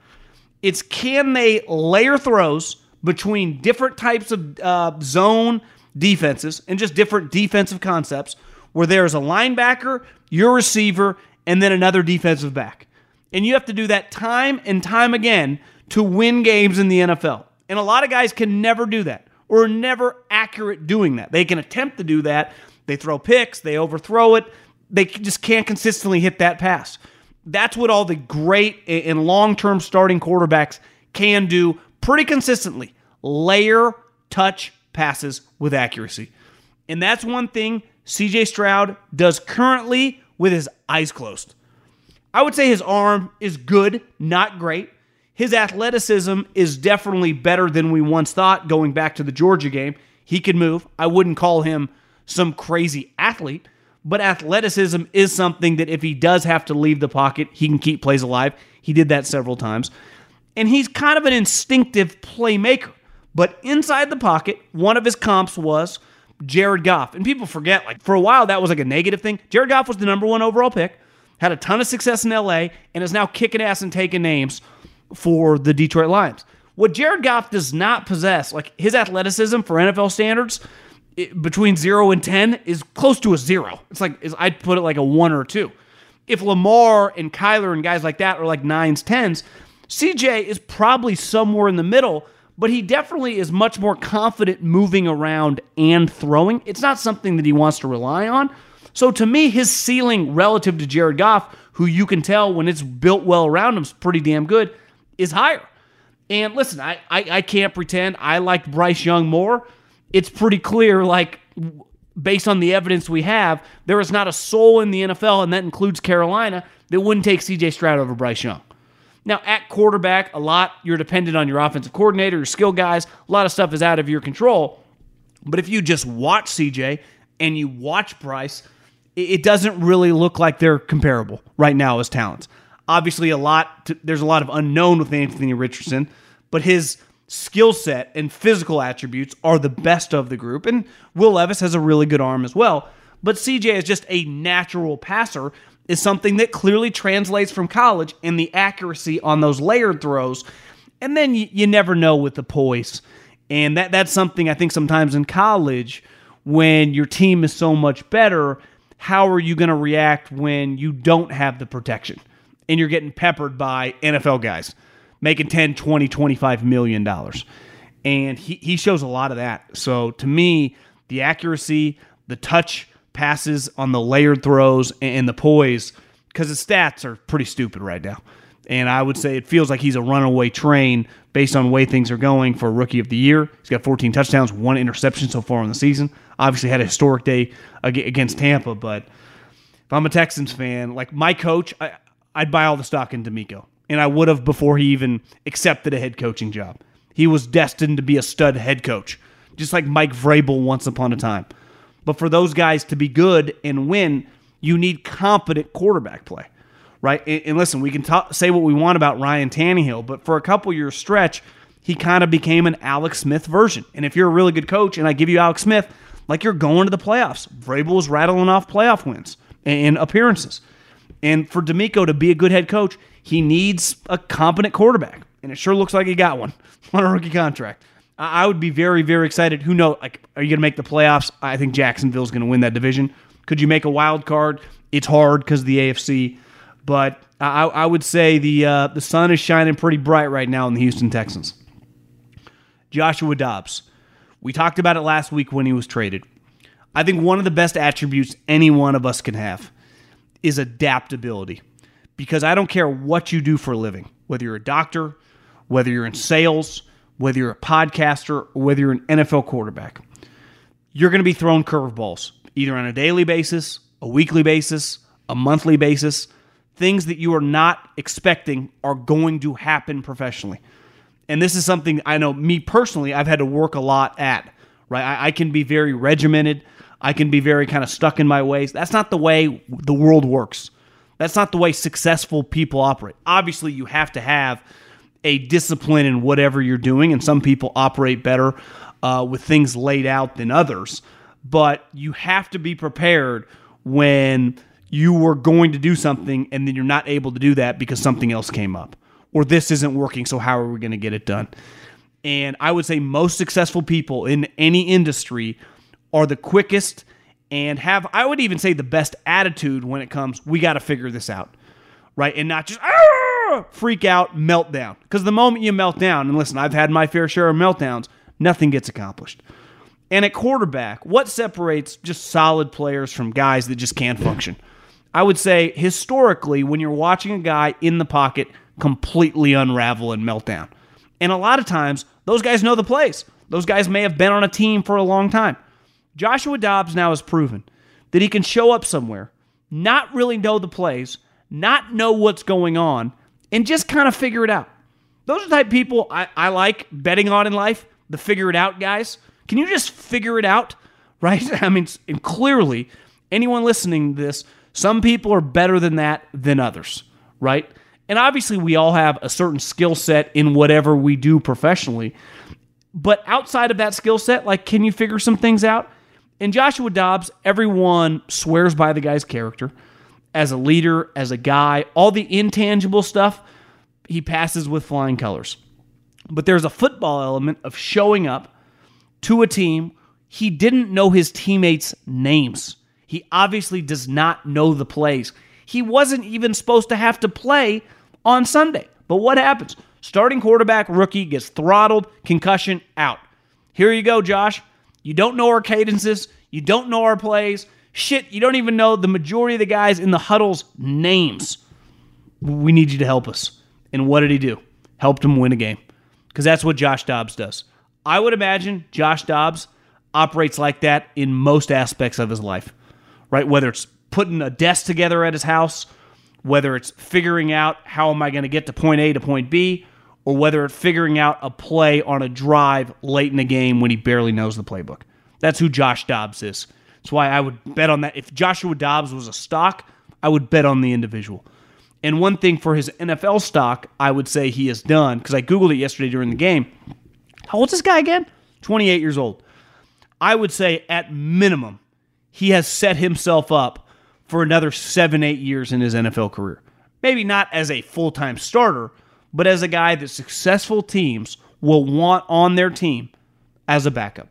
It's can they layer throws between different types of uh, zone defenses and just different defensive concepts where there's a linebacker, your receiver, and then another defensive back. And you have to do that time and time again to win games in the NFL. And a lot of guys can never do that or never accurate doing that. They can attempt to do that. They throw picks, they overthrow it. They just can't consistently hit that pass. That's what all the great and long term starting quarterbacks can do pretty consistently layer touch passes with accuracy. And that's one thing CJ Stroud does currently with his eyes closed. I would say his arm is good, not great. His athleticism is definitely better than we once thought going back to the Georgia game. He can move. I wouldn't call him some crazy athlete, but athleticism is something that if he does have to leave the pocket, he can keep plays alive. He did that several times. And he's kind of an instinctive playmaker. But inside the pocket, one of his comps was Jared Goff. And people forget, like, for a while, that was like a negative thing. Jared Goff was the number one overall pick. had a ton of success in LA, and is now kicking ass and taking names for the Detroit Lions. What Jared Goff does not possess, like his athleticism for NFL standards, it, between zero and 10 is close to a zero. It's like, I'd put it like a one or a two. If Lamar and Kyler and guys like that are like nines, tens, CJ is probably somewhere in the middle, but he definitely is much more confident moving around and throwing. It's not something that he wants to rely on. So to me, his ceiling relative to Jared Goff, who you can tell when it's built well around him is pretty damn good, is higher. And listen, I, I, I can't pretend I liked Bryce Young more. It's pretty clear, like based on the evidence we have, there is not a soul in the NFL, and that includes Carolina, that wouldn't take CJ Stroud over Bryce Young. Now, at quarterback, a lot you're dependent on your offensive coordinator, your skill guys. A lot of stuff is out of your control. But if you just watch CJ and you watch Bryce, it doesn't really look like they're comparable right now as talents. Obviously, a lot to, there's a lot of unknown with Anthony Richardson, but his skill set and physical attributes are the best of the group. And Will Levis has a really good arm as well. But CJ is just a natural passer, is something that clearly translates from college and the accuracy on those layered throws. And then you, you never know with the poise. And that that's something I think sometimes in college when your team is so much better, how are you going to react when you don't have the protection and you're getting peppered by NFL guys? making 10, 20, 25 million dollars. And he, he shows a lot of that. So to me, the accuracy, the touch passes on the layered throws and the poise, because his stats are pretty stupid right now. And I would say it feels like he's a runaway train based on the way things are going for rookie of the year. He's got 14 touchdowns, one interception so far in the season. Obviously had a historic day against Tampa, but if I'm a Texans fan, like my coach, I, would buy all the stock in DeMeco, and I would have before he even accepted a head coaching job. He was destined to be a stud head coach, just like Mike Vrabel once upon a time. But for those guys to be good and win, you need competent quarterback play, right? And, and listen, we can talk, say what we want about Ryan Tannehill, but for a couple year stretch, he kind of became an Alex Smith version. And if you're a really good coach, and I give you Alex Smith, like you're going to the playoffs. Vrabel was rattling off playoff wins and appearances. And for DeMeco to be a good head coach, he needs a competent quarterback, and it sure looks like he got one on a rookie contract. I would be very, very excited. Who knows? Like, are you going to make the playoffs? I think Jacksonville's going to win that division. Could you make a wild card? It's hard because of the AFC, but I, I would say the uh, the sun is shining pretty bright right now in the Houston Texans. Joshua Dobbs. We talked about it last week when he was traded. I think one of the best attributes any one of us can have is adaptability because I don't care what you do for a living, whether you're a doctor, whether you're in sales, whether you're a podcaster, or whether you're an NFL quarterback. You're going to be thrown curveballs either on a daily basis, a weekly basis, a monthly basis. Things that you are not expecting are going to happen professionally. And this is something I know me personally, I've had to work a lot at, right? I, I can be very regimented. I can be very kind of stuck in my ways. That's not the way the world works. That's not the way successful people operate. Obviously, you have to have a discipline in whatever you're doing, and some people operate better uh, with things laid out than others. But you have to be prepared when you were going to do something and then you're not able to do that because something else came up or this isn't working. So, how are we going to get it done? And I would say most successful people in any industry are the quickest and have, I would even say, the best attitude when it comes, we got to figure this out, right? And not just! Freak out, meltdown. Because the moment you melt down, and listen, I've had my fair share of meltdowns, nothing gets accomplished. And at quarterback, what separates just solid players from guys that just can't function? I would say historically, when you're watching a guy in the pocket completely unravel and meltdown. And a lot of times, those guys know the plays. Those guys may have been on a team for a long time. Joshua Dobbs now has proven that he can show up somewhere, not really know the plays, not know what's going on, and just kind of figure it out. Those are the type of people I, I like betting on in life, the figure it out guys. Can you just figure it out? Right? I mean, and clearly, anyone listening to this, some people are better than that than others, right? And obviously, we all have a certain skill set in whatever we do professionally. But outside of that skill set, like, can you figure some things out? And Joshua Dobbs, everyone swears by the guy's character. As a leader, as a guy, all the intangible stuff, he passes with flying colors. But there's a football element of showing up to a team. He didn't know his teammates' names. He obviously does not know the plays. He wasn't even supposed to have to play on Sunday. But what happens? Starting quarterback rookie gets throttled, concussion, out. Here you go, Josh. You don't know our cadences. You don't know our plays. Shit, you don't even know the majority of the guys in the huddle's names. We need you to help us. And what did he do? Helped him win a game. Because that's what Josh Dobbs does. I would imagine Josh Dobbs operates like that in most aspects of his life, right? Whether it's putting a desk together at his house, whether it's figuring out how am I going to get to point A to point B, or whether it's figuring out a play on a drive late in the game when he barely knows the playbook. That's who Josh Dobbs is. That's why I would bet on that. If Joshua Dobbs was a stock, I would bet on the individual. And one thing for his NFL stock, I would say he has done, because I Googled it yesterday during the game. How old's this guy again? 28 years old. I would say at minimum, he has set himself up for another seven, eight years in his NFL career. Maybe not as a full time starter, but as a guy that successful teams will want on their team as a backup.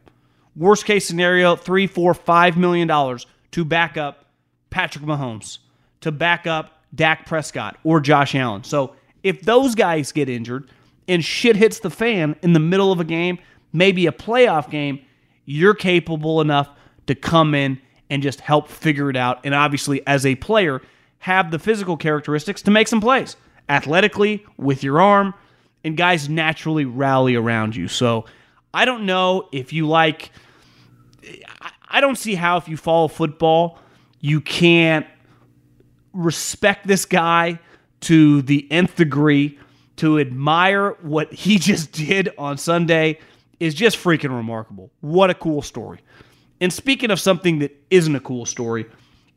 Worst case scenario, three, four, five million dollars to back up Patrick Mahomes, to back up Dak Prescott or Josh Allen. So if those guys get injured and shit hits the fan in the middle of a game, maybe a playoff game, you're capable enough to come in and just help figure it out. And obviously, as a player, have the physical characteristics to make some plays athletically with your arm, and guys naturally rally around you. So I don't know if you like, I don't see how if you follow football, you can't respect this guy to the nth degree, to admire what he just did on Sunday is just freaking remarkable. What a cool story. And speaking of something that isn't a cool story,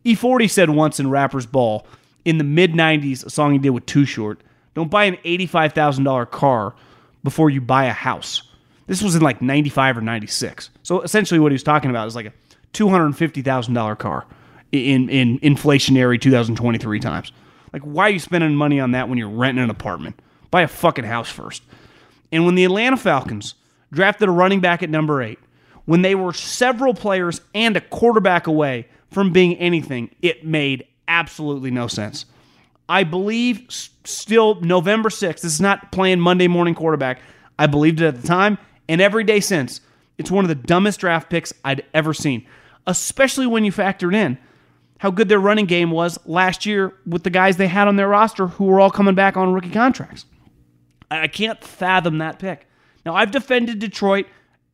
E40 said once in Rapper's Ball in the mid 90s, a song he did with Too Short, don't buy an $85,000 car before you buy a house. This was in like 95 or 96. So essentially, what he was talking about is like a $250,000 car in, in inflationary 2023 times. Like, why are you spending money on that when you're renting an apartment? Buy a fucking house first. And when the Atlanta Falcons drafted a running back at number eight, when they were several players and a quarterback away from being anything, it made absolutely no sense. I believe still November 6th, this is not playing Monday morning quarterback. I believed it at the time, and every day since, it's one of the dumbest draft picks I'd ever seen, especially when you factored in how good their running game was last year with the guys they had on their roster who were all coming back on rookie contracts. I can't fathom that pick. Now, I've defended Detroit,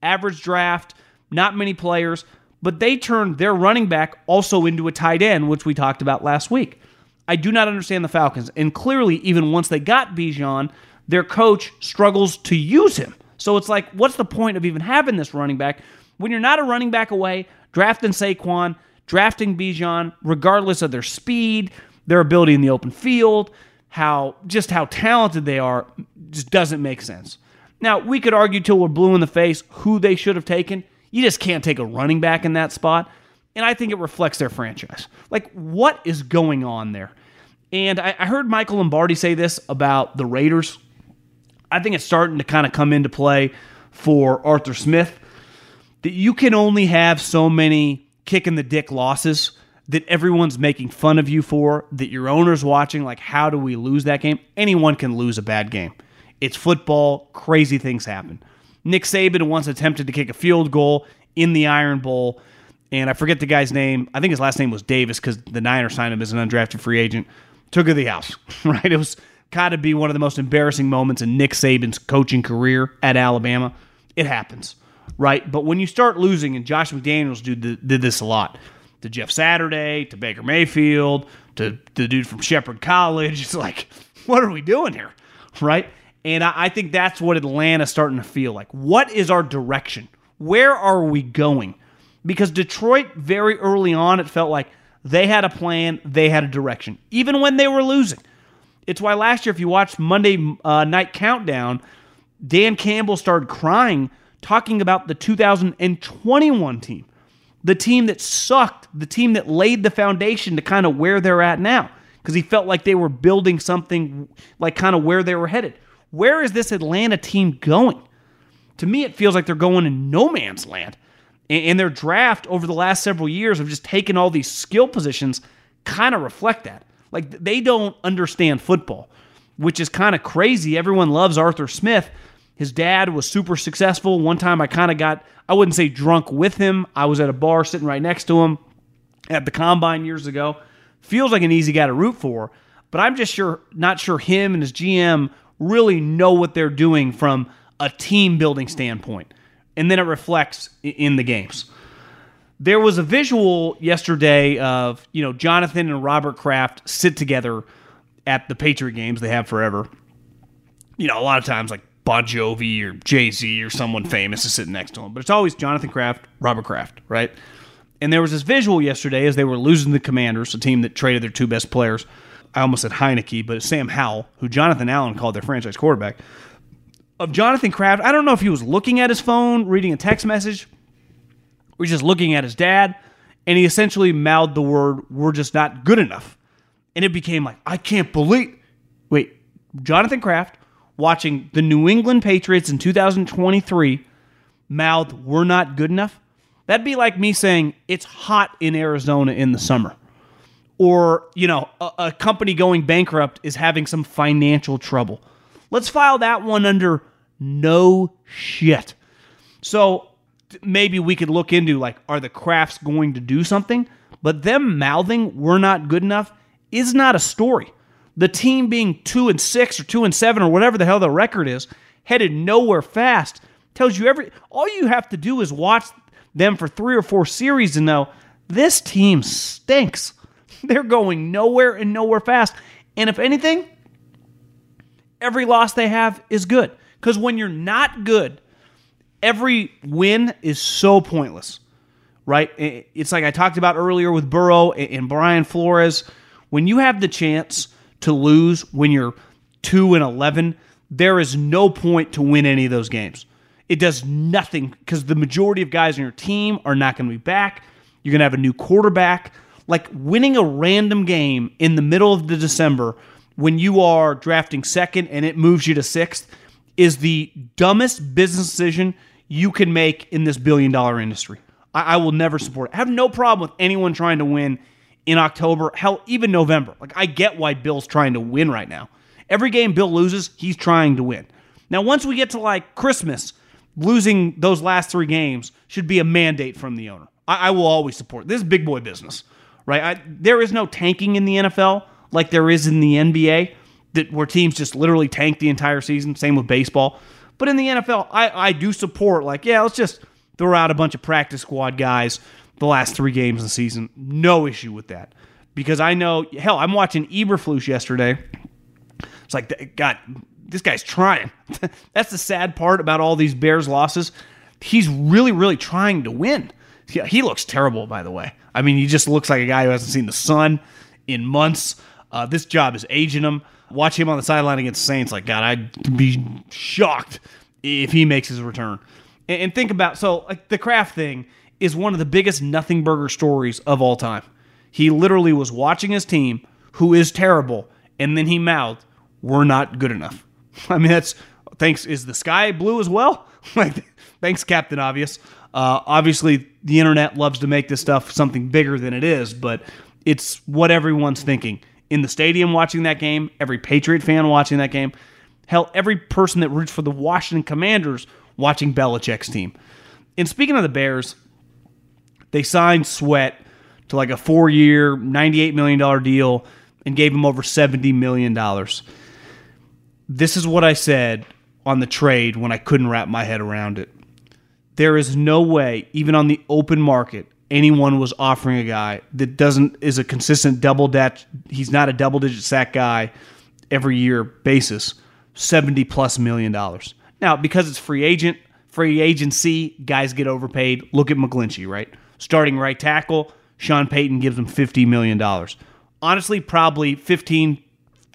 average draft, not many players, but they turned their running back also into a tight end, which we talked about last week. I do not understand the Falcons. And clearly, even once they got Bijan, their coach struggles to use him. So it's like, what's the point of even having this running back when you're not a running back away, drafting Saquon, drafting Bijan, regardless of their speed, their ability in the open field, how just how talented they are, just doesn't make sense. Now, we could argue till we're blue in the face who they should have taken. You just can't take a running back in that spot. And I think it reflects their franchise. Like, what is going on there? And I, heard Michael Lombardi say this about the Raiders. I think it's starting to kind of come into play for Arthur Smith that you can only have so many kicking the dick losses that everyone's making fun of you for, that your owner's watching, like, how do we lose that game? Anyone can lose a bad game. It's football, crazy things happen. Nick Saban once attempted to kick a field goal in the Iron Bowl, and I forget the guy's name. I think his last name was Davis because the Niners signed him as an undrafted free agent. Took her the house, right? It was got to be one of the most embarrassing moments in Nick Saban's coaching career at Alabama. It happens right? But when you start losing, and Josh McDaniels did, did this a lot to Jeff Saturday, to Baker Mayfield, to the dude from Shepherd College, it's like, what are we doing here, right? And I, I think that's what Atlanta's starting to feel like. What is our direction? Where are we going? Because Detroit, very early on, it felt like they had a plan, they had a direction, even when they were losing. It's why last year, if you watched Monday uh, Night Countdown, Dan Campbell started crying talking about the 2021 team. the team that sucked, the team that laid the foundation to kind of where they're at now. Because he felt like they were building something like kind of where they were headed. Where is this Atlanta team going? To me, it feels like they're going in no man's land. And their draft over the last several years of just taking all these skill positions kind of reflect that. Like they don't understand football, which is kind of crazy. Everyone loves Arthur Smith. His dad was super successful. One time I kind of got, I wouldn't say drunk with him. I was at a bar sitting right next to him at the combine years ago. Feels like an easy guy to root for, but I'm just sure not sure him and his GM really know what they're doing from a team building standpoint. And then it reflects in the games. There was a visual yesterday of, you know, Jonathan and Robert Kraft sit together at the Patriot games they have forever. You know, a lot of times like Bon Jovi or Jay Z or someone famous is sitting next to him, but it's always Jonathan Kraft, Robert Kraft, right? And there was this visual yesterday as they were losing the Commanders, a team that traded their two best players. I almost said Heinicke, but it's Sam Howell, who Jonathan Allen called their franchise quarterback. Of Jonathan Kraft, I don't know if he was looking at his phone, reading a text message, or just looking at his dad, and he essentially mouthed the word, We're just not good enough. And it became like, I can't believe. Wait, Jonathan Kraft watching the New England Patriots in 2023 mouth, We're not good enough. That'd be like me saying it's hot in Arizona in the summer. Or, you know, a, a, company going bankrupt is having some financial trouble. Let's file that one under no shit. So maybe we could look into like, are the Krafts going to do something? But them mouthing, we're not good enough, is not a story. The team being two and six or two and seven or whatever the hell the record is, headed nowhere fast, tells you every all you have to do is watch them for three or four series and know this team stinks. They're going nowhere and nowhere fast. And if anything, every loss they have is good. Because when you're not good, every win is so pointless, right? It's like I talked about earlier with Burrow and Brian Flores. When you have the chance to lose when you're 2 and 11, there is no point to win any of those games. It does nothing because the majority of guys on your team are not going to be back. You're going to have a new quarterback. Like winning a random game in the middle of the December when you are drafting second and it moves you to sixth is the dumbest business decision you can make in this billion dollar industry. I, I will never support it. I have no problem with anyone trying to win in October, hell, even November. Like, I get why Bill's trying to win right now. Every game Bill loses, he's trying to win. Now, once we get to like Christmas, losing those last three games should be a mandate from the owner. I, I will always support this is big boy business, right? I, there is no tanking in the NFL like there is in the NBA, that where teams just literally tank the entire season. Same with baseball. But in the NFL, I, I do support like yeah, let's just throw out a bunch of practice squad guys the last three games of the season. No issue with that because I know hell, I'm watching Eberflus yesterday. It's like God, this guy's trying. That's the sad part about all these Bears losses. He's really, really trying to win. He looks terrible, by the way. I mean, he just looks like a guy who hasn't seen the sun in months. Uh, this job is aging him. Watch him on the sideline against Saints. Like God, I'd be shocked if he makes his return. And, and think about so like the Kraft thing is one of the biggest nothing burger stories of all time. He literally was watching his team, who is terrible, and then he mouthed, "We're not good enough." I mean, that's thanks. Is the sky blue as well? like, thanks, Captain Obvious. Uh, obviously, the internet loves to make this stuff something bigger than it is, but it's what everyone's thinking in the stadium watching that game. Every Patriot fan watching that game. Hell, every person that roots for the Washington Commanders watching Belichick's team. And speaking of the Bears, they signed Sweat to like a four-year, $98 million deal and gave him over $70 million this is what I said on the trade when I couldn't wrap my head around it. There is no way, even on the open market, anyone was offering a guy that doesn't is a consistent double dat. He's not a double digit sack guy every year basis. Seventy plus million dollars. Now, because it's free agent, free agency, guys get overpaid. Look at McGlinchey, right? Starting right tackle, Sean Payton gives him fifty million dollars. Honestly, probably fifteen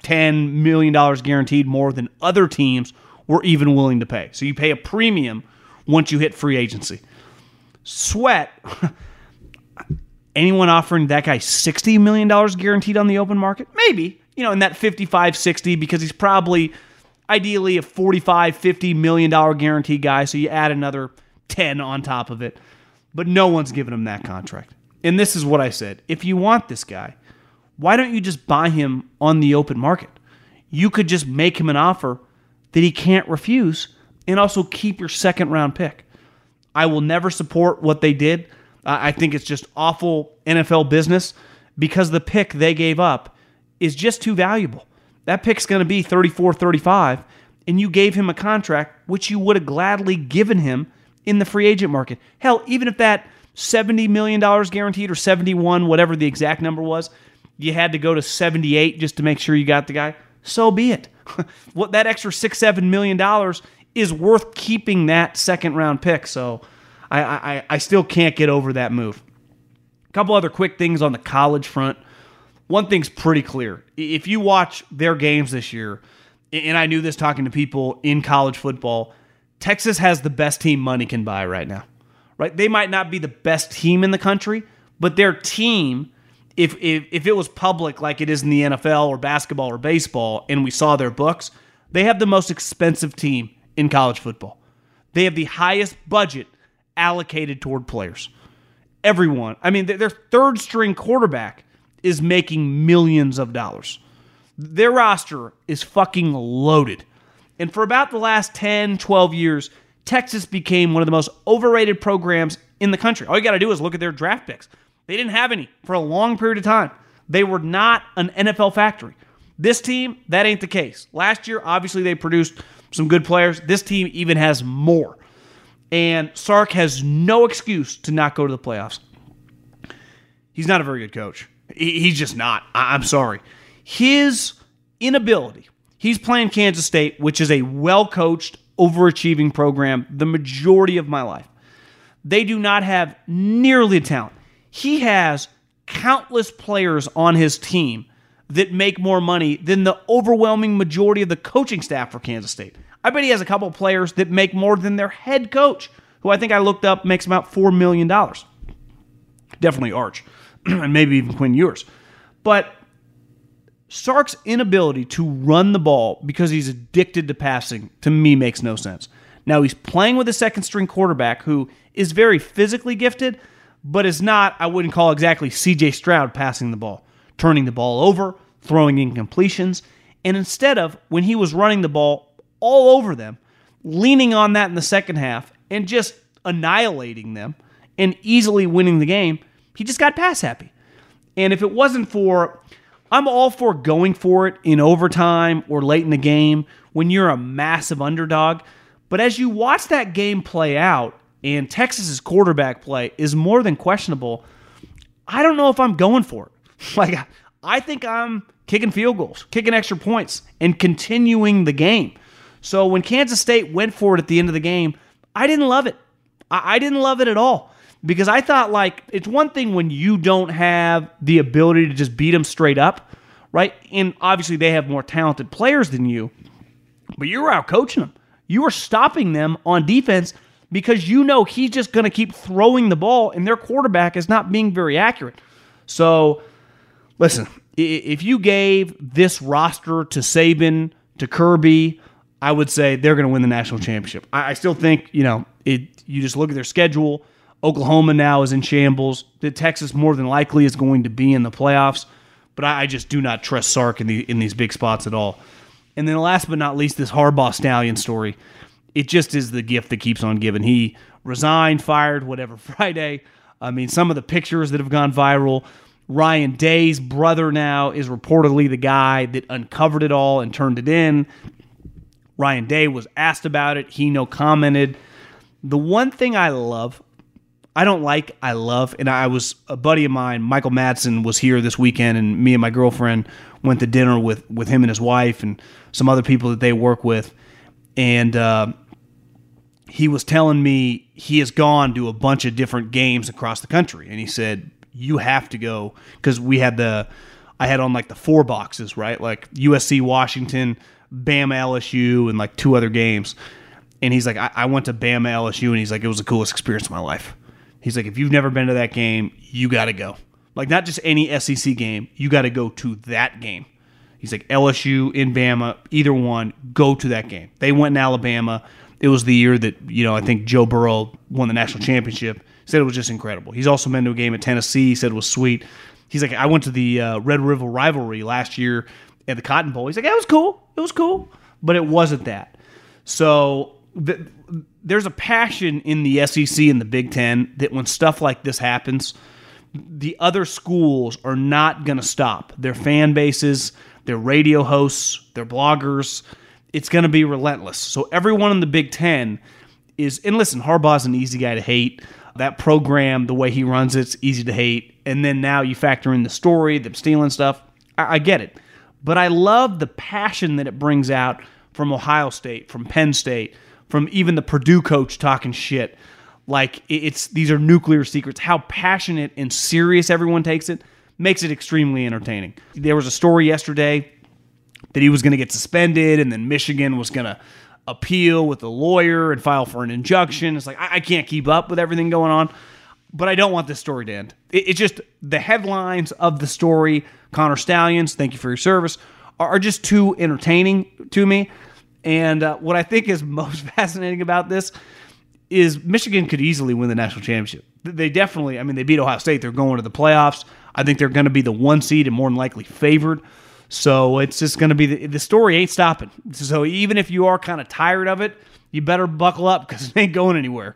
$10 million guaranteed more than other teams were even willing to pay. So you pay a premium once you hit free agency. Sweat, anyone offering that guy $60 million guaranteed on the open market? Maybe, you know, in that 55, 60, because he's probably ideally a 45, 50 million dollar guarantee guy. So you add another 10 on top of it. But no one's giving him that contract. And this is what I said. If you want this guy, why don't you just buy him on the open market? You could just make him an offer that he can't refuse and also keep your second round pick. I will never support what they did. I think it's just awful NFL business because the pick they gave up is just too valuable. That pick's going to be 34 35, and you gave him a contract which you would have gladly given him in the free agent market. Hell, even if that $70 million guaranteed or 71, whatever the exact number was, you had to go to 78 just to make sure you got the guy, so be it. what that extra six, seven million dollars is worth keeping that second round pick. So I, I, I still can't get over that move. A couple other quick things on the college front. One thing's pretty clear. If you watch their games this year, and I knew this talking to people in college football, Texas has the best team money can buy right now. Right? They might not be the best team in the country, but their team, if if, if it was public like it is in the NFL or basketball or baseball, and we saw their books, they have the most expensive team in college football. They have the highest budget allocated toward players. Everyone. I mean, their third string quarterback is making millions of dollars. Their roster is fucking loaded. And for about the last 10, 12 years, Texas became one of the most overrated programs in the country. All you got to do is look at their draft picks. They didn't have any for a long period of time. They were not an NFL factory. This team, that ain't the case. Last year, obviously, they produced some good players. This team even has more. And Sark has no excuse to not go to the playoffs. He's not a very good coach. He's just not. I'm sorry. His inability, he's playing Kansas State, which is a well coached, overachieving program the majority of my life. They do not have nearly the talent. He has countless players on his team that make more money than the overwhelming majority of the coaching staff for Kansas State. I bet he has a couple players that make more than their head coach, who I think I looked up makes about $4 million. Definitely Arch, and maybe even Quinn Ewers. But Sark's inability to run the ball because he's addicted to passing, to me, makes no sense. Now, he's playing with a second string quarterback who is very physically gifted, but is not, I wouldn't call exactly CJ Stroud passing the ball, turning the ball over, throwing incompletions. And instead of, when he was running the ball, all over them, leaning on that in the second half and just annihilating them and easily winning the game. He just got pass happy. And if it wasn't for, I'm all for going for it in overtime or late in the game when you're a massive underdog. But as you watch that game play out and Texas's quarterback play is more than questionable, I don't know if I'm going for it. Like, I think I'm kicking field goals, kicking extra points, and continuing the game. So when Kansas State went for it at the end of the game, I didn't love it. I, I didn't love it at all because I thought like it's one thing when you don't have the ability to just beat them straight up, right? And obviously they have more talented players than you, but you're out coaching them. You are stopping them on defense because you know he's just going to keep throwing the ball and their quarterback is not being very accurate. So, listen, if you gave this roster to Saban, to Kirby, I would say they're going to win the national championship. I, I, still think, you know, it. You just look at their schedule. Oklahoma now is in shambles. The Texas more than likely is going to be in the playoffs, but I, I just do not trust Sark in the in these big spots at all. And then last but not least, this Harbaugh Stalions story. It just is the gift that keeps on giving. He resigned, fired, whatever Friday. I mean, some of the pictures that have gone viral. Ryan Day's brother now is reportedly the guy that uncovered it all and turned it in. Ryan Day was asked about it. He no commented. The one thing I love, I don't like, I love, and I was a buddy of mine, Michael Madsen, was here this weekend, and me and my girlfriend went to dinner with with him and his wife and some other people that they work with, and uh, he was telling me he has gone to a bunch of different games across the country, and he said you have to go because we had the I had on like the four boxes, right? Like USC, Washington, Bama LSU and like two other games. And he's like, I, I went to Bama LSU, and he's like, it was the coolest experience of my life. He's like, if you've never been to that game, you got to go. Like, not just any SEC game, you got to go to that game. He's like, LSU in Bama, either one, go to that game. They went in Alabama. It was the year that, you know, I think Joe Burrow won the national championship. He said it was just incredible. He's also been to a game at Tennessee. He said it was sweet. He's like, I went to the uh, Red River rivalry last year at the Cotton Bowl. He's like, it was cool. It was cool. But it wasn't that. So th- there's a passion in the SEC and the Big Ten that when stuff like this happens, the other schools are not going to stop. Their fan bases, their radio hosts, their bloggers, it's going to be relentless. So everyone in the Big Ten is, and listen, Harbaugh's an easy guy to hate. That program, the way he runs it's easy to hate. And then now you factor in the story, them stealing stuff. I, I get it. But I love the passion that it brings out from Ohio State, from Penn State, from even the Purdue coach talking shit. Like it's these are nuclear secrets. How passionate and serious everyone takes it makes it extremely entertaining. There was a story yesterday that he was going to get suspended, and then Michigan was going to appeal with a lawyer and file for an injunction. It's like I, I, can't keep up with everything going on, but I don't want this story to end. It, it's just the headlines of the story. Connor Stalions, thank you for your service, are, are just too entertaining to me. And uh, what I think is most fascinating about this is Michigan could easily win the national championship. They definitely, I mean, they beat Ohio State. They're going to the playoffs. I think they're going to be the one seed and more than likely favored. So it's just going to be the, the story ain't stopping. So even if you are kind of tired of it, you better buckle up because it ain't going anywhere.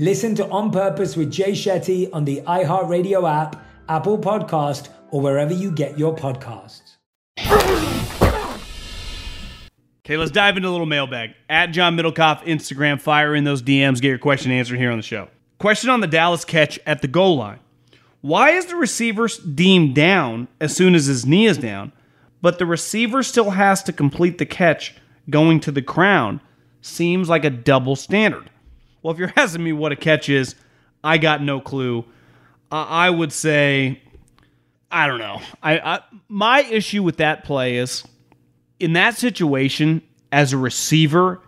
Listen to On Purpose with Jay Shetty on the iHeartRadio app, Apple Podcast, or wherever you get your podcasts. Okay, let's dive into a little mailbag. At John Middlekauff, Instagram, fire in those DMs, get your question answered here on the show. Question on the Dallas catch at the goal line. Why is the receiver deemed down as soon as his knee is down, but the receiver still has to complete the catch going to the crown? Seems like a double standard. Well, if you're asking me what a catch is, I got no clue. I would say, I don't know. I, I my issue with that play is in that situation as a receiver,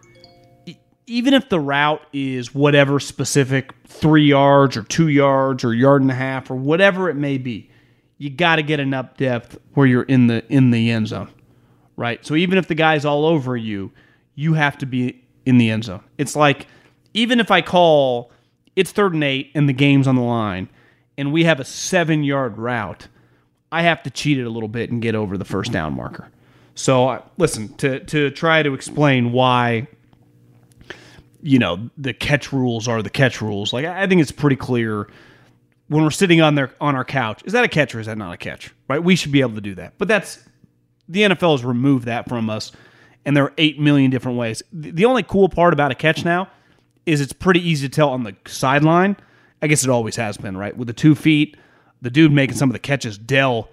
even if the route is whatever specific three yards or two yards or yard and a half or whatever it may be, you got to get enough depth where you're in the in the end zone right? So even if the guy's all over you, you have to be in the end zone. It's like even if I call it's third and eight and the game's on the line and we have a seven yard route, I have to cheat it a little bit and get over the first down marker. So listen to to try to explain why you know the catch rules are the catch rules. Like I think it's pretty clear when we're sitting on their on our couch. Is that a catch or is that not a catch? Right? We should be able to do that. But that's the NFL has removed that from us, and there are eight million different ways. The only cool part about a catch now is it's pretty easy to tell on the sideline. I guess it always has been, right? With the two feet, the dude making some of the catches, Dell,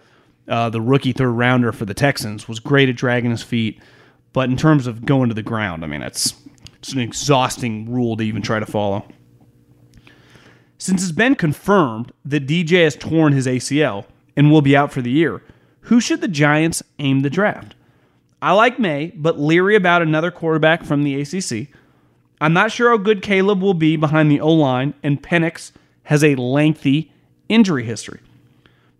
uh, the rookie third rounder for the Texans, was great at dragging his feet. But in terms of going to the ground, I mean, it's, it's an exhausting rule to even try to follow. Since it's been confirmed that DJ has torn his ACL and will be out for the year, who should the Giants aim the draft? I like Maye, but leery about another quarterback from the ACC. I'm not sure how good Caleb will be behind the O line, and Penix has a lengthy injury history.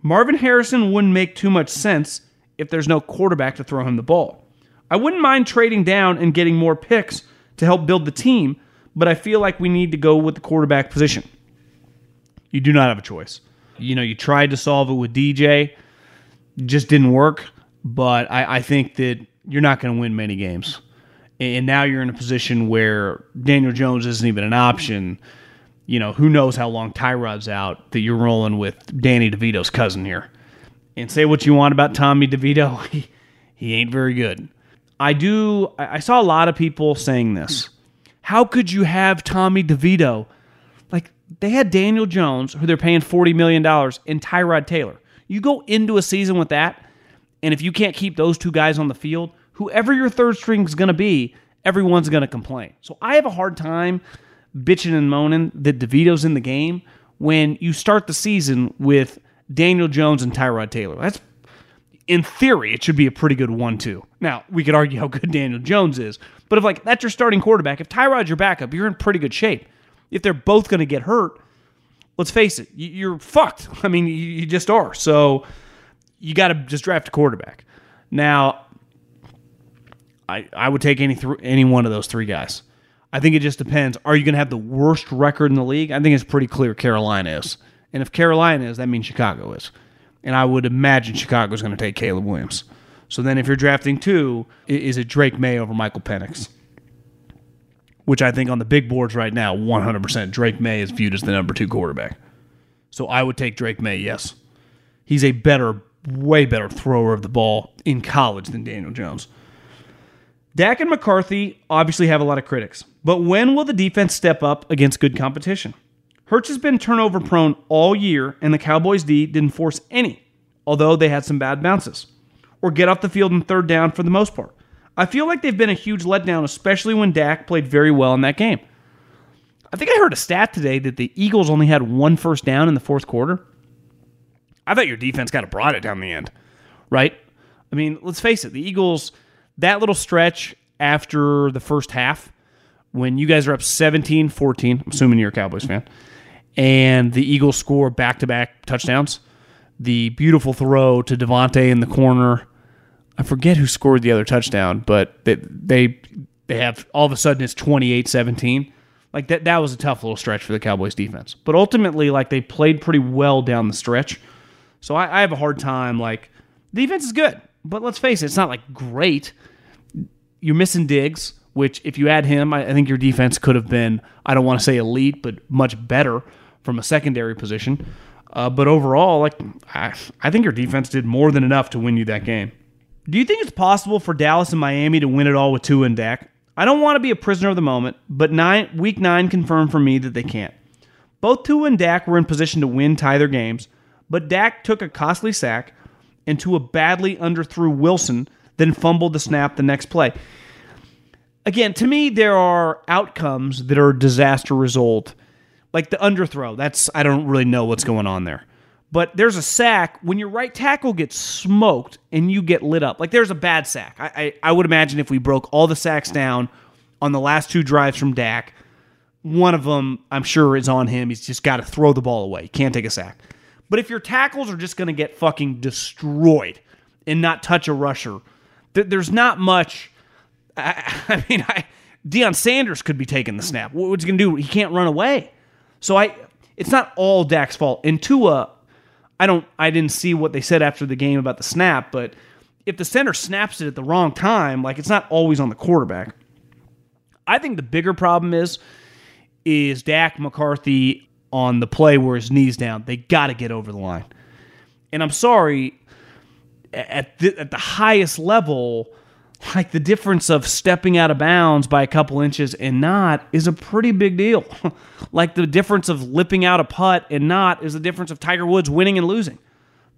Marvin Harrison wouldn't make too much sense if there's no quarterback to throw him the ball. I wouldn't mind trading down and getting more picks to help build the team, but I feel like we need to go with the quarterback position. You do not have a choice. You know, you tried to solve it with DJ, just didn't work, but I, I think that you're not going to win many games and now you're in a position where Daniel Jones isn't even an option. You know, who knows how long Tyrod's out that you're rolling with Danny DeVito's cousin here. And say what you want about Tommy DeVito, he, he ain't very good. I do, I saw a lot of people saying this. How could you have Tommy DeVito? Like, they had Daniel Jones, who they're paying $40 million, and Tyrod Taylor. You go into a season with that, and if you can't keep those two guys on the field, whoever your third string is going to be, everyone's going to complain. So I have a hard time bitching and moaning that DeVito's in the game when you start the season with Daniel Jones and Tyrod Taylor. That's in theory, it should be a pretty good one-two. Now we could argue how good Daniel Jones is, but if like that's your starting quarterback, if Tyrod's your backup, you're in pretty good shape. If they're both going to get hurt, let's face it, you're fucked. I mean, you just are. So you got to just draft a quarterback. Now I, I would take any th- any one of those three guys. I think it just depends. Are you going to have the worst record in the league? I think it's pretty clear Carolina is. And if Carolina is, that means Chicago is. And I would imagine Chicago is going to take Caleb Williams. So then if you're drafting two, is it Drake Maye over Michael Penix? Which I think on the big boards right now, 100% Drake Maye is viewed as the number two quarterback. So I would take Drake Maye, yes. He's a better, way better thrower of the ball in college than Daniel Jones. Dak and McCarthy obviously have a lot of critics, but when will the defense step up against good competition? Hurts has been turnover prone all year, and the Cowboys D didn't force any, although they had some bad bounces, or get off the field in third down for the most part. I feel like they've been a huge letdown, especially when Dak played very well in that game. I think I heard a stat today that the Eagles only had one first down in the fourth quarter. I thought your defense kind of brought it down the end, right? I mean, let's face it, the Eagles that little stretch after the first half, when you guys are up 17 14, I'm assuming you're a Cowboys fan, and the Eagles score back to back touchdowns, the beautiful throw to Davante in the corner. I forget who scored the other touchdown, but they, they, they have all of a sudden it's 28 17. Like that, that was a tough little stretch for the Cowboys defense. But ultimately, like they played pretty well down the stretch. So I, I have a hard time. Like the defense is good, but let's face it, it's not like great you're missing Diggs, which if you add him, I, I think your defense could have been, I don't want to say elite, but much better from a secondary position. Uh, but overall, like I, I think your defense did more than enough to win you that game. Do you think it's possible for Dallas and Miami to win it all with Tua and Dak? I don't want to be a prisoner of the moment, but nine, week nine confirmed for me that they can't. Both Tua and Dak were in position to win, tie their games, but Dak took a costly sack and Tua badly underthrew Wilson then fumbled the snap the next play. Again, to me, there are outcomes that are disaster result, like the underthrow. That's I don't really know what's going on there. But there's a sack when your right tackle gets smoked and you get lit up. Like there's a bad sack. I, I, I would imagine if we broke all the sacks down on the last two drives from Dak, one of them I'm sure is on him. He's just got to throw the ball away. Can't take a sack. But if your tackles are just going to get fucking destroyed and not touch a rusher, there's not much. I, I mean, I, Deion Sanders could be taking the snap. What's he gonna do? He can't run away. So I, it's not all Dak's fault. And Tua, I don't, I didn't see what they said after the game about the snap, but if the center snaps it at the wrong time, like it's not always on the quarterback. I think the bigger problem is, is Dak McCarthy on the play where his knees down. They got to get over the line. And I'm sorry, at the, at the highest level, like the difference of stepping out of bounds by a couple inches and not is a pretty big deal. like the difference of lipping out a putt and not is the difference of Tiger Woods winning and losing.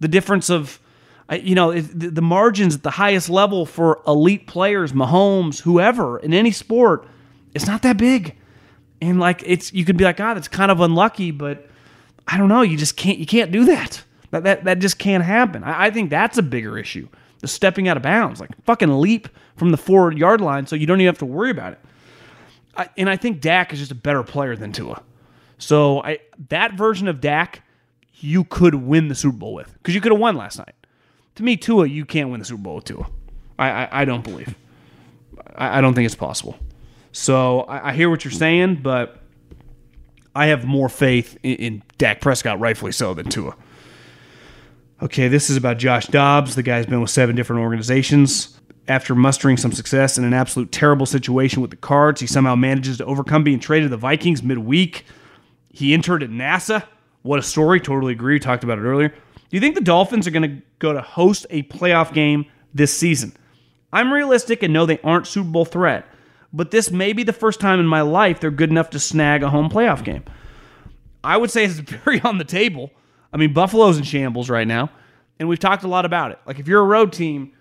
The difference of, uh, you know, the margins at the highest level for elite players, Mahomes, whoever in any sport, it's not that big. And like it's, you could be like, God, that's kind of unlucky, but I don't know. You just can't, you can't do that. That that, that just can't happen. I, I think that's a bigger issue the stepping out of bounds. Like fucking leap from the four yard line so you don't even have to worry about it. I, and I think Dak is just a better player than Tua. So I that version of Dak, you could win the Super Bowl with because you could have won last night. To me, Tua, you can't win the Super Bowl with Tua. I I, I don't believe. I, I, don't think it's possible. So I, I, hear what you're saying, but I have more faith in, in Dak Prescott, rightfully so, than Tua. Okay, this is about Josh Dobbs. The guy's been with seven different organizations. After mustering some success in an absolute terrible situation with the Cards, he somehow manages to overcome being traded to the Vikings midweek. He entered at NASA. What a story. Totally agree. We talked about it earlier. Do you think the Dolphins are going to go to host a playoff game this season? I'm realistic and know they aren't Super Bowl threat, but this may be the first time in my life they're good enough to snag a home playoff game. I would say it's very on the table. I mean, Buffalo's in shambles right now, and we've talked a lot about it. Like, if you're a road team,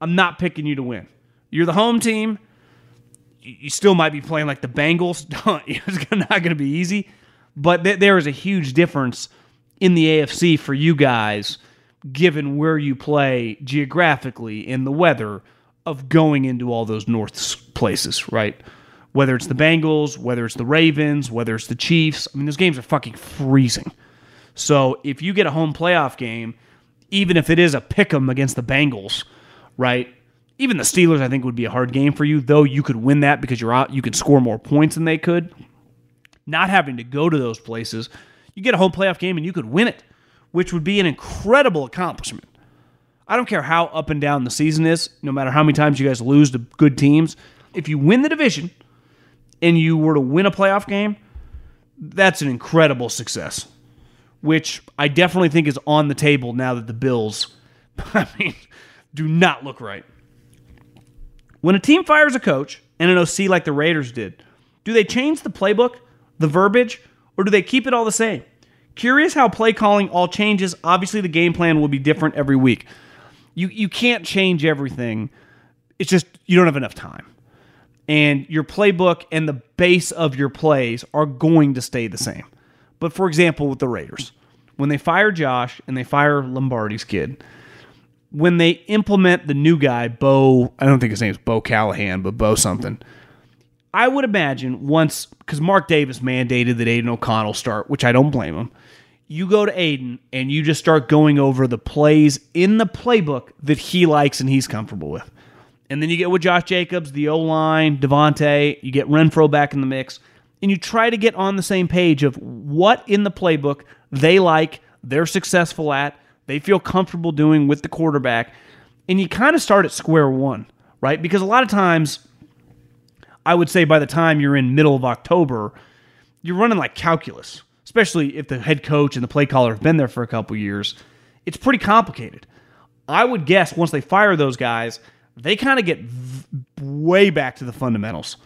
I'm not picking you to win. You're the home team. You still might be playing like the Bengals. it's not going to be easy, but th- there is a huge difference in the AFC for you guys, given where you play geographically in the weather of going into all those north places, right? Whether it's the Bengals, whether it's the Ravens, whether it's the Chiefs. I mean, those games are fucking freezing. So if you get a home playoff game, even if it is a pick 'em against the Bengals, right? Even the Steelers, I think, would be a hard game for you, though you could win that because you're out, you can score more points than they could. Not having to go to those places, you get a home playoff game and you could win it, which would be an incredible accomplishment. I don't care how up and down the season is, no matter how many times you guys lose to good teams. If you win the division and you were to win a playoff game, that's an incredible success which I definitely think is on the table now that the Bills, I mean, do not look right. When a team fires a coach and an OC like the Raiders did, do they change the playbook, the verbiage, or do they keep it all the same? Curious how play calling all changes. Obviously, the game plan will be different every week. You you can't change everything. It's just you don't have enough time. And your playbook and the base of your plays are going to stay the same. But for example, with the Raiders, when they fire Josh and they fire Lombardi's kid, when they implement the new guy, Bo, I don't think his name is Bo Callahan, but Bo something. I would imagine once, because Mark Davis mandated that Aidan O'Connell start, which I don't blame him. You go to Aidan and you just start going over the plays in the playbook that he likes and he's comfortable with. And then you get with Josh Jacobs, the O line, Davante, you get Renfrow back in the mix and you try to get on the same page of what in the playbook they like, they're successful at, they feel comfortable doing with the quarterback, and you kind of start at square one, right? Because a lot of times, I would say by the time you're in middle of October, you're running like calculus, especially if the head coach and the play caller have been there for a couple years. It's pretty complicated. I would guess once they fire those guys, they kind of get v- way back to the fundamentals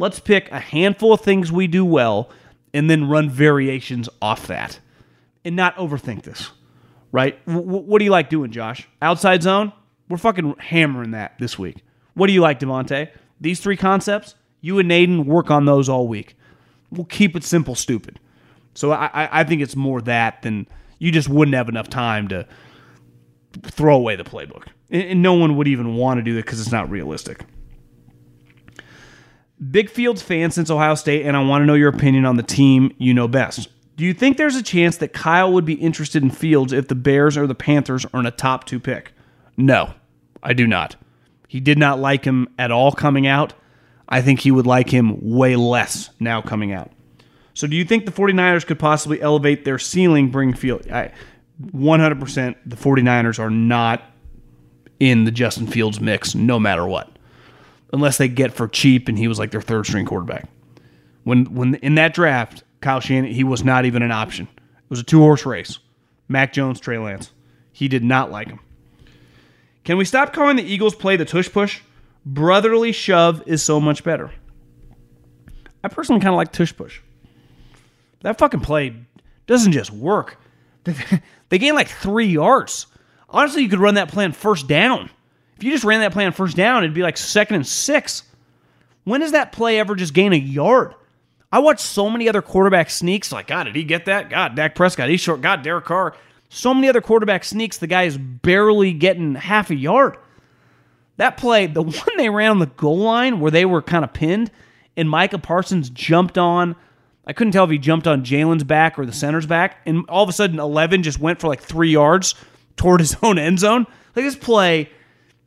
let's pick a handful of things we do well and then run variations off that and not overthink this, right? W- what do you like doing, Josh? Outside zone? We're fucking hammering that this week. What do you like, Davante? These three concepts, you and Naden work on those all week. We'll keep it simple, stupid. So I, I think it's more that than you just wouldn't have enough time to throw away the playbook. And no one would even want to do that because it's not realistic. Big Fields fan since Ohio State, and I want to know your opinion on the team you know best. Do you think there's a chance that Kyle would be interested in Fields if the Bears or the Panthers in a top two pick? No, I do not. He did not like him at all coming out. I think he would like him way less now coming out. So do you think the 49ers could possibly elevate their ceiling bring field? I 100% the 49ers are not in the Justin Fields mix no matter what. Unless they get for cheap and he was like their third string quarterback. When when in that draft, Kyle Shanahan, he was not even an option. It was a two horse race. Mac Jones, Trey Lance. He did not like him. Can we stop calling the Eagles play the tush push? Brotherly shove is so much better. I personally kind of like tush push. That fucking play doesn't just work. They gain like three yards. Honestly, you could run that plan first down. If you just ran that play on first down, it'd be like second and six. When does that play ever just gain a yard? I watched so many other quarterback sneaks. Like, God, did he get that? God, Dak Prescott, he's short. God, Derek Carr. So many other quarterback sneaks, the guy is barely getting half a yard. That play, the one they ran on the goal line where they were kind of pinned, and Micah Parsons jumped on I couldn't tell if he jumped on Jalen's back or the center's back, and all of a sudden Eleven just went for like three yards toward his own end zone. Like this play,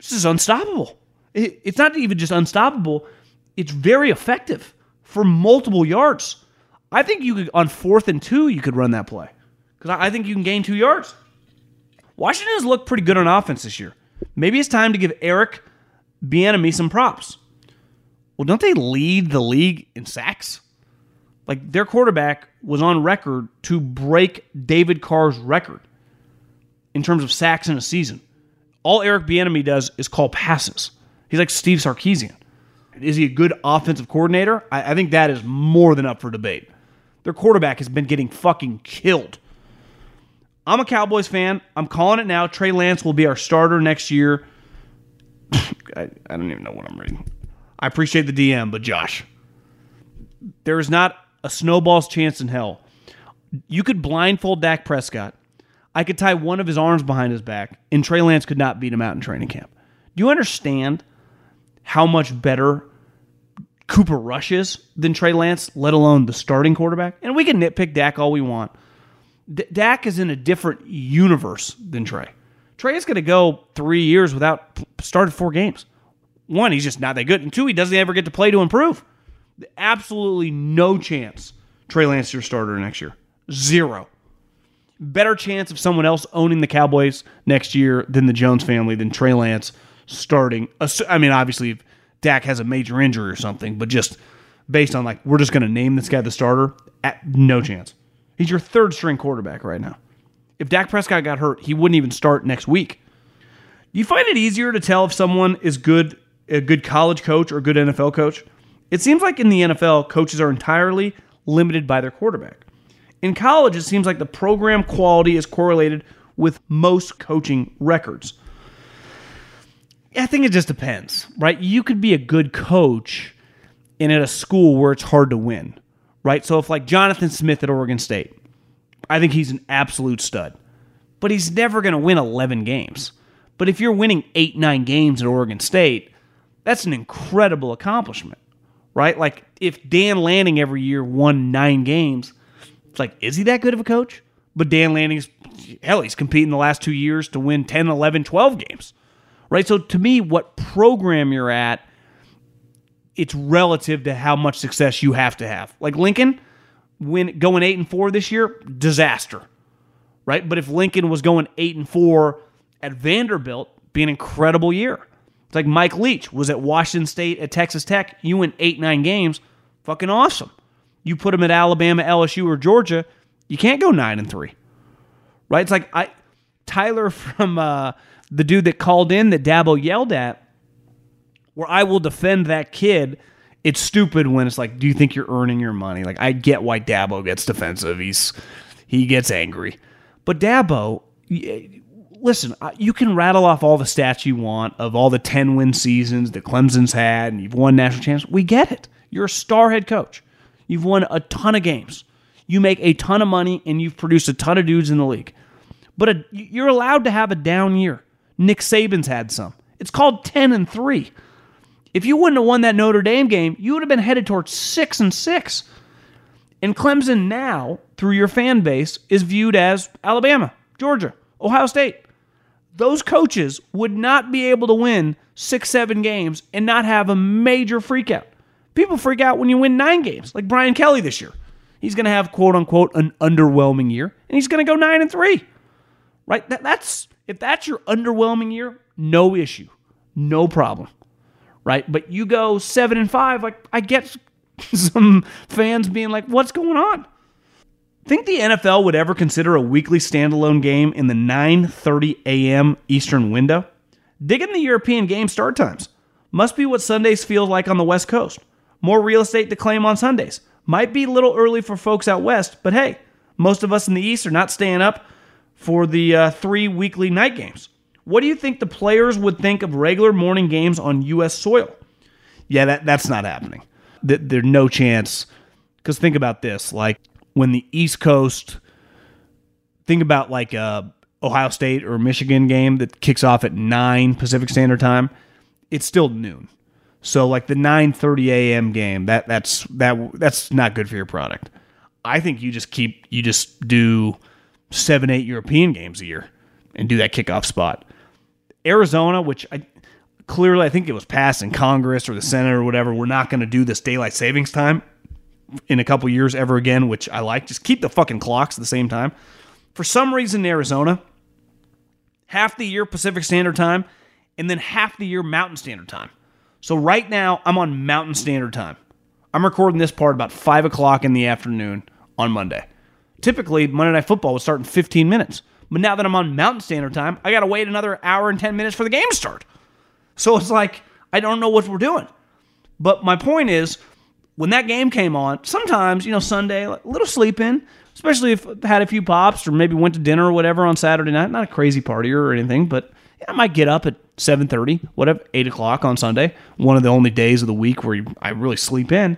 this is unstoppable. It, it's not even just unstoppable; it's very effective for multiple yards. I think you could on fourth and two you could run that play because I, I think you can gain two yards. Washington has looked pretty good on offense this year. Maybe it's time to give Eric Bieniemy some props. Well, don't they lead the league in sacks? Like their quarterback was on record to break David Carr's record in terms of sacks in a season. All Eric Bieniemy does is call passes. He's like Steve Sarkisian. Is he a good offensive coordinator? I, I think that is more than up for debate. Their quarterback has been getting fucking killed. I'm a Cowboys fan. I'm calling it now. Trey Lance will be our starter next year. I, I don't even know what I'm reading. I appreciate the DM, but Josh, there is not a snowball's chance in hell. You could blindfold Dak Prescott. I could tie one of his arms behind his back, and Trey Lance could not beat him out in training camp. Do you understand how much better Cooper Rush is than Trey Lance, let alone the starting quarterback? And we can nitpick Dak all we want. D- Dak is in a different universe than Trey. Trey is going to go three years without started four games. One, he's just not that good, and two, he doesn't ever get to play to improve. Absolutely no chance Trey Lance your starter next year. Zero. Better chance of someone else owning the Cowboys next year than the Jones family than Trey Lance starting. I mean, obviously, if Dak has a major injury or something, but just based on like we're just going to name this guy the starter, at no chance. He's your third string quarterback right now. If Dak Prescott got hurt, he wouldn't even start next week. Do you find it easier to tell if someone is good, a good college coach or a good NFL coach? It seems like in the NFL, coaches are entirely limited by their quarterback. In college, it seems like the program quality is correlated with most coaching records. I think it just depends, right? You could be a good coach and at a school where it's hard to win, right? So if like Jonathan Smith at Oregon State, I think he's an absolute stud, but he's never going to win 11 games. But if you're winning eight, nine games at Oregon State, that's an incredible accomplishment right? Like if Dan Lanning every year won nine games, it's like, is he that good of a coach? But Dan Lanning's, hell, he's competing the last two years to win 10, 11, 12 games, right? So to me, what program you're at, it's relative to how much success you have to have. Like Lincoln, when going eight and four this year, disaster, right? But if Lincoln was going eight and four at Vanderbilt, be an incredible year. It's like Mike Leach was at Washington State, at Texas Tech. You win eight, nine games. Fucking awesome. You put them at Alabama, LSU, or Georgia, you can't go nine and three. Right? It's like I Tyler from uh, the dude that called in that Dabo yelled at, where I will defend that kid. It's stupid when it's like, do you think you're earning your money? Like I get why Dabo gets defensive. He's he gets angry. But Dabo, listen, you can rattle off all the stats you want of all the 10 win seasons that Clemson's had and you've won national champs. We get it. You're a star head coach. You've won a ton of games. You make a ton of money and you've produced a ton of dudes in the league. But a, you're allowed to have a down year. Nick Saban's had some. It's called 10 and 3. If you wouldn't have won that Notre Dame game, you would have been headed towards 6 and 6. And Clemson now, through your fan base, is viewed as Alabama, Georgia, Ohio State those coaches would not be able to win six, seven games and not have a major freak out. People freak out when you win nine games, like Brian Kelly this year. He's going to have quote unquote an underwhelming year, and he's going to go nine and three. Right? That, that's if that's your underwhelming year, no issue, no problem. Right? But you go seven and five, like I get some fans being like, "What's going on?" Think the NFL would ever consider a weekly standalone game in the 9:30 a.m. Eastern window? Dig in the European game start times. Must be what Sundays feel like on the West Coast. More real estate to claim on Sundays. Might be a little early for folks out west, but hey, most of us in the East are not staying up for the uh, three weekly night games. What do you think the players would think of regular morning games on U.S. soil? Yeah, that, that's not happening. There's no chance. Because think about this like, when the East Coast think about like a Ohio State or Michigan game that kicks off at 9 Pacific Standard Time, it's still noon. So like the 9:30 a.m. game, that that's that that's not good for your product. I think you just keep you just do 7 8 European games a year and do that kickoff spot. Arizona, which I clearly I think it was passed in Congress or the Senate or whatever, we're not going to do this daylight savings time in a couple years ever again, which I like. Just keep the fucking clocks at the same time. For some reason in Arizona, half the year Pacific Standard Time, and then half the year Mountain Standard Time. So right now I'm on Mountain Standard Time. I'm recording this part about five o'clock in the afternoon on Monday. Typically, Monday Night Football would start in 15 minutes. But now that I'm on Mountain Standard Time, I got to wait another hour and 10 minutes for the game to start. So it's like, I don't know what we're doing. But my point is, when that game came on, sometimes, you know, Sunday, a little sleep in, especially if I had a few pops or maybe went to dinner or whatever on Saturday night. Not a crazy party or anything, but I might get up at 7.30, whatever, 8 o'clock on Sunday, one of the only days of the week where I really sleep in.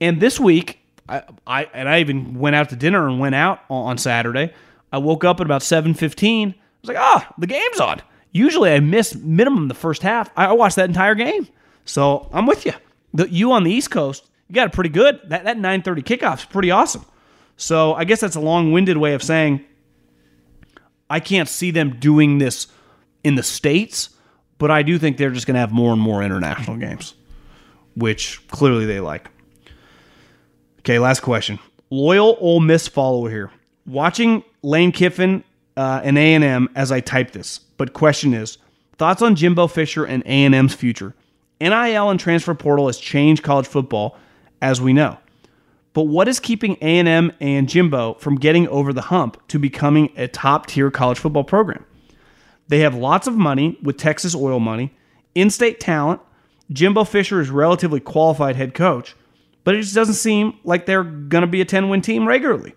And this week, I, I and I even went out to dinner and went out on Saturday. I woke up at about 7.15. I was like, ah, the game's on. Usually I miss minimum the first half. I watched that entire game. So I'm with you. The, you on the East Coast, you got it pretty good. That that 9:30 kickoff's pretty awesome. So I guess that's a long-winded way of saying I can't see them doing this in the states, but I do think they're just going to have more and more international games, which clearly they like. Okay, last question. Loyal Ole Miss follower here. Watching Lane Kiffin uh, and A&M as I type this, but question is thoughts on Jimbo Fisher and A&M's future. NIL and transfer portal has changed college football as we know. But what is keeping A&M and Jimbo from getting over the hump to becoming a top-tier college football program? They have lots of money with Texas oil money, in-state talent. Jimbo Fisher is relatively qualified head coach, but it just doesn't seem like they're going to be a 10-win team regularly.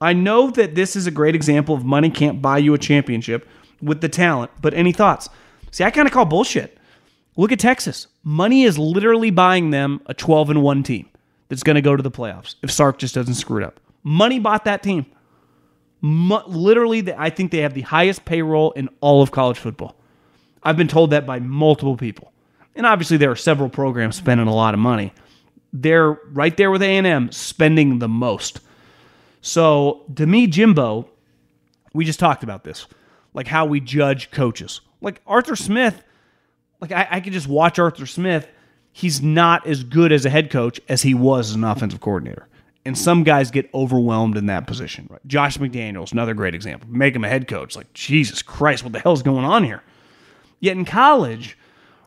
I know that this is a great example of money can't buy you a championship with the talent, but any thoughts? See, I kind of call bullshit. Look at Texas. Money is literally buying them a 12 and 1 team that's going to go to the playoffs if Sark just doesn't screw it up. Money bought that team. Literally, I think they have the highest payroll in all of college football. I've been told that by multiple people. And obviously, there are several programs spending a lot of money. They're right there with A&M spending the most. So, to me, Jimbo, we just talked about this, like how we judge coaches. Like Arthur Smith, like I, I could just watch Arthur Smith he's not as good as a head coach as he was as an offensive coordinator. And some guys get overwhelmed in that position. Right? Josh McDaniels, another great example. Make him a head coach. Like, Jesus Christ, what the hell is going on here? Yet in college,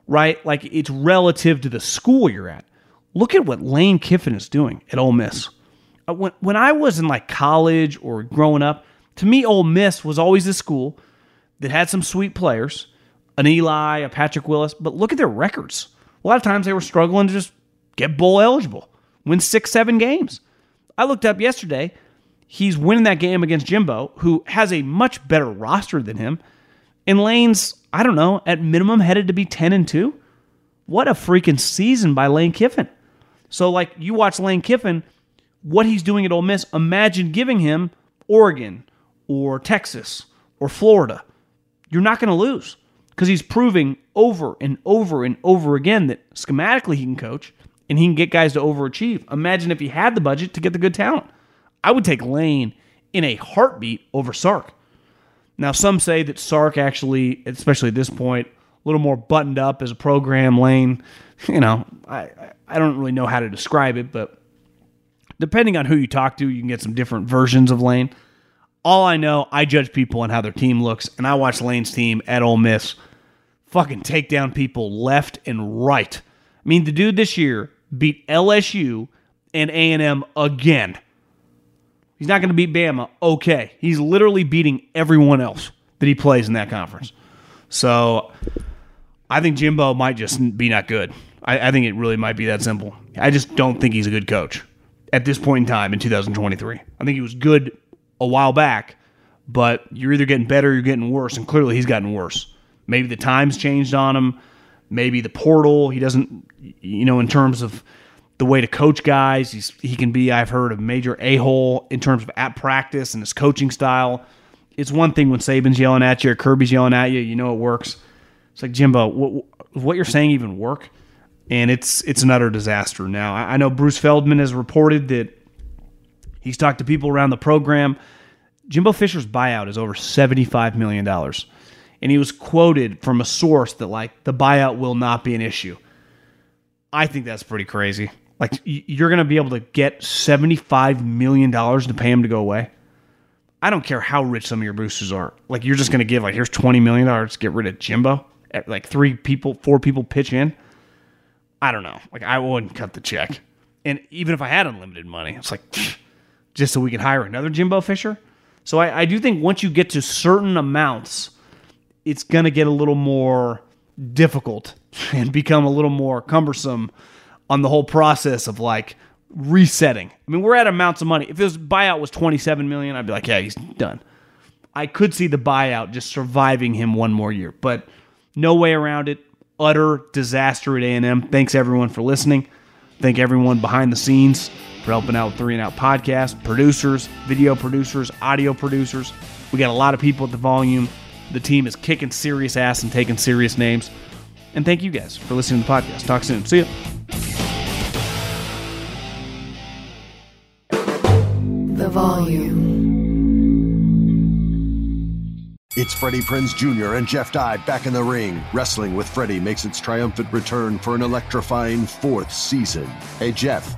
right, like it's relative to the school you're at. Look at what Lane Kiffin is doing at Ole Miss. Uh, when, when I was in like college or growing up, to me, Ole Miss was always a school that had some sweet players, an Eli, a Patrick Willis, but look at their records a lot of times they were struggling to just get bowl eligible, win six, seven games. I looked up yesterday. He's winning that game against Jimbo, who has a much better roster than him. And Lane's, I don't know, at minimum headed to be 10 and 2. What a freaking season by Lane Kiffin. So, like, you watch Lane Kiffin, what he's doing at Ole Miss, imagine giving him Oregon or Texas or Florida. You're not going to lose because he's proving over and over and over again that schematically he can coach and he can get guys to overachieve. Imagine if he had the budget to get the good talent. I would take Lane in a heartbeat over Sark. Now, some say that Sark actually, especially at this point, a little more buttoned up as a program lane. You know, I, I don't really know how to describe it, but depending on who you talk to, you can get some different versions of Lane. All I know, I judge people on how their team looks, and I watch Lane's team at Ole Miss fucking take down people left and right. I mean, the dude this year beat LSU and A&M again. He's not going to beat Bama. Okay. He's literally beating everyone else that he plays in that conference. So I think Jimbo might just be not good. I, I, think it really might be that simple. I just don't think he's a good coach at this point in time in 2023. I think he was good a while back, but you're either getting better or you're getting worse. And clearly he's gotten worse. Maybe the times changed on him. Maybe the portal. He doesn't, you know, in terms of the way to coach guys. He's, he can be, I've heard, a major a hole in terms of at practice and his coaching style. It's one thing when Saban's yelling at you or Kirby's yelling at you, you know it works. It's like Jimbo, what, what you're saying even work? And it's it's an utter disaster. Now I, know Bruce Feldman has reported that he's talked to people around the program. Jimbo Fisher's buyout is over seventy five million dollars, and he was quoted from a source that like the buyout will not be an issue. I think that's pretty crazy. Like you're going to be able to get $75 million to pay him to go away. I don't care how rich some of your boosters are. Like you're just going to give like here's $20 million to get rid of Jimbo. At, Like three people, four people pitch in. I don't know. Like I wouldn't cut the check. And even if I had unlimited money, it's like just so we can hire another Jimbo Fisher. So I, I do think once you get to certain amounts, it's going to get a little more difficult and become a little more cumbersome on the whole process of like resetting. I mean, we're at amounts of money. If this buyout was 27 million, I'd be like, yeah, he's done. I could see the buyout just surviving him one more year, but no way around it. Utter disaster at A&M. Thanks everyone for listening. Thank everyone behind the scenes for helping out with Three and Out podcast, producers, video producers, audio producers. We got a lot of people at the volume. The team is kicking serious ass and taking serious names. And thank you guys for listening to the podcast. Talk soon. See ya. The volume. It's Freddie Prinze Jr. and Jeff Dye back in the ring. Wrestling with Freddie makes its triumphant return for an electrifying fourth season. Hey, Jeff.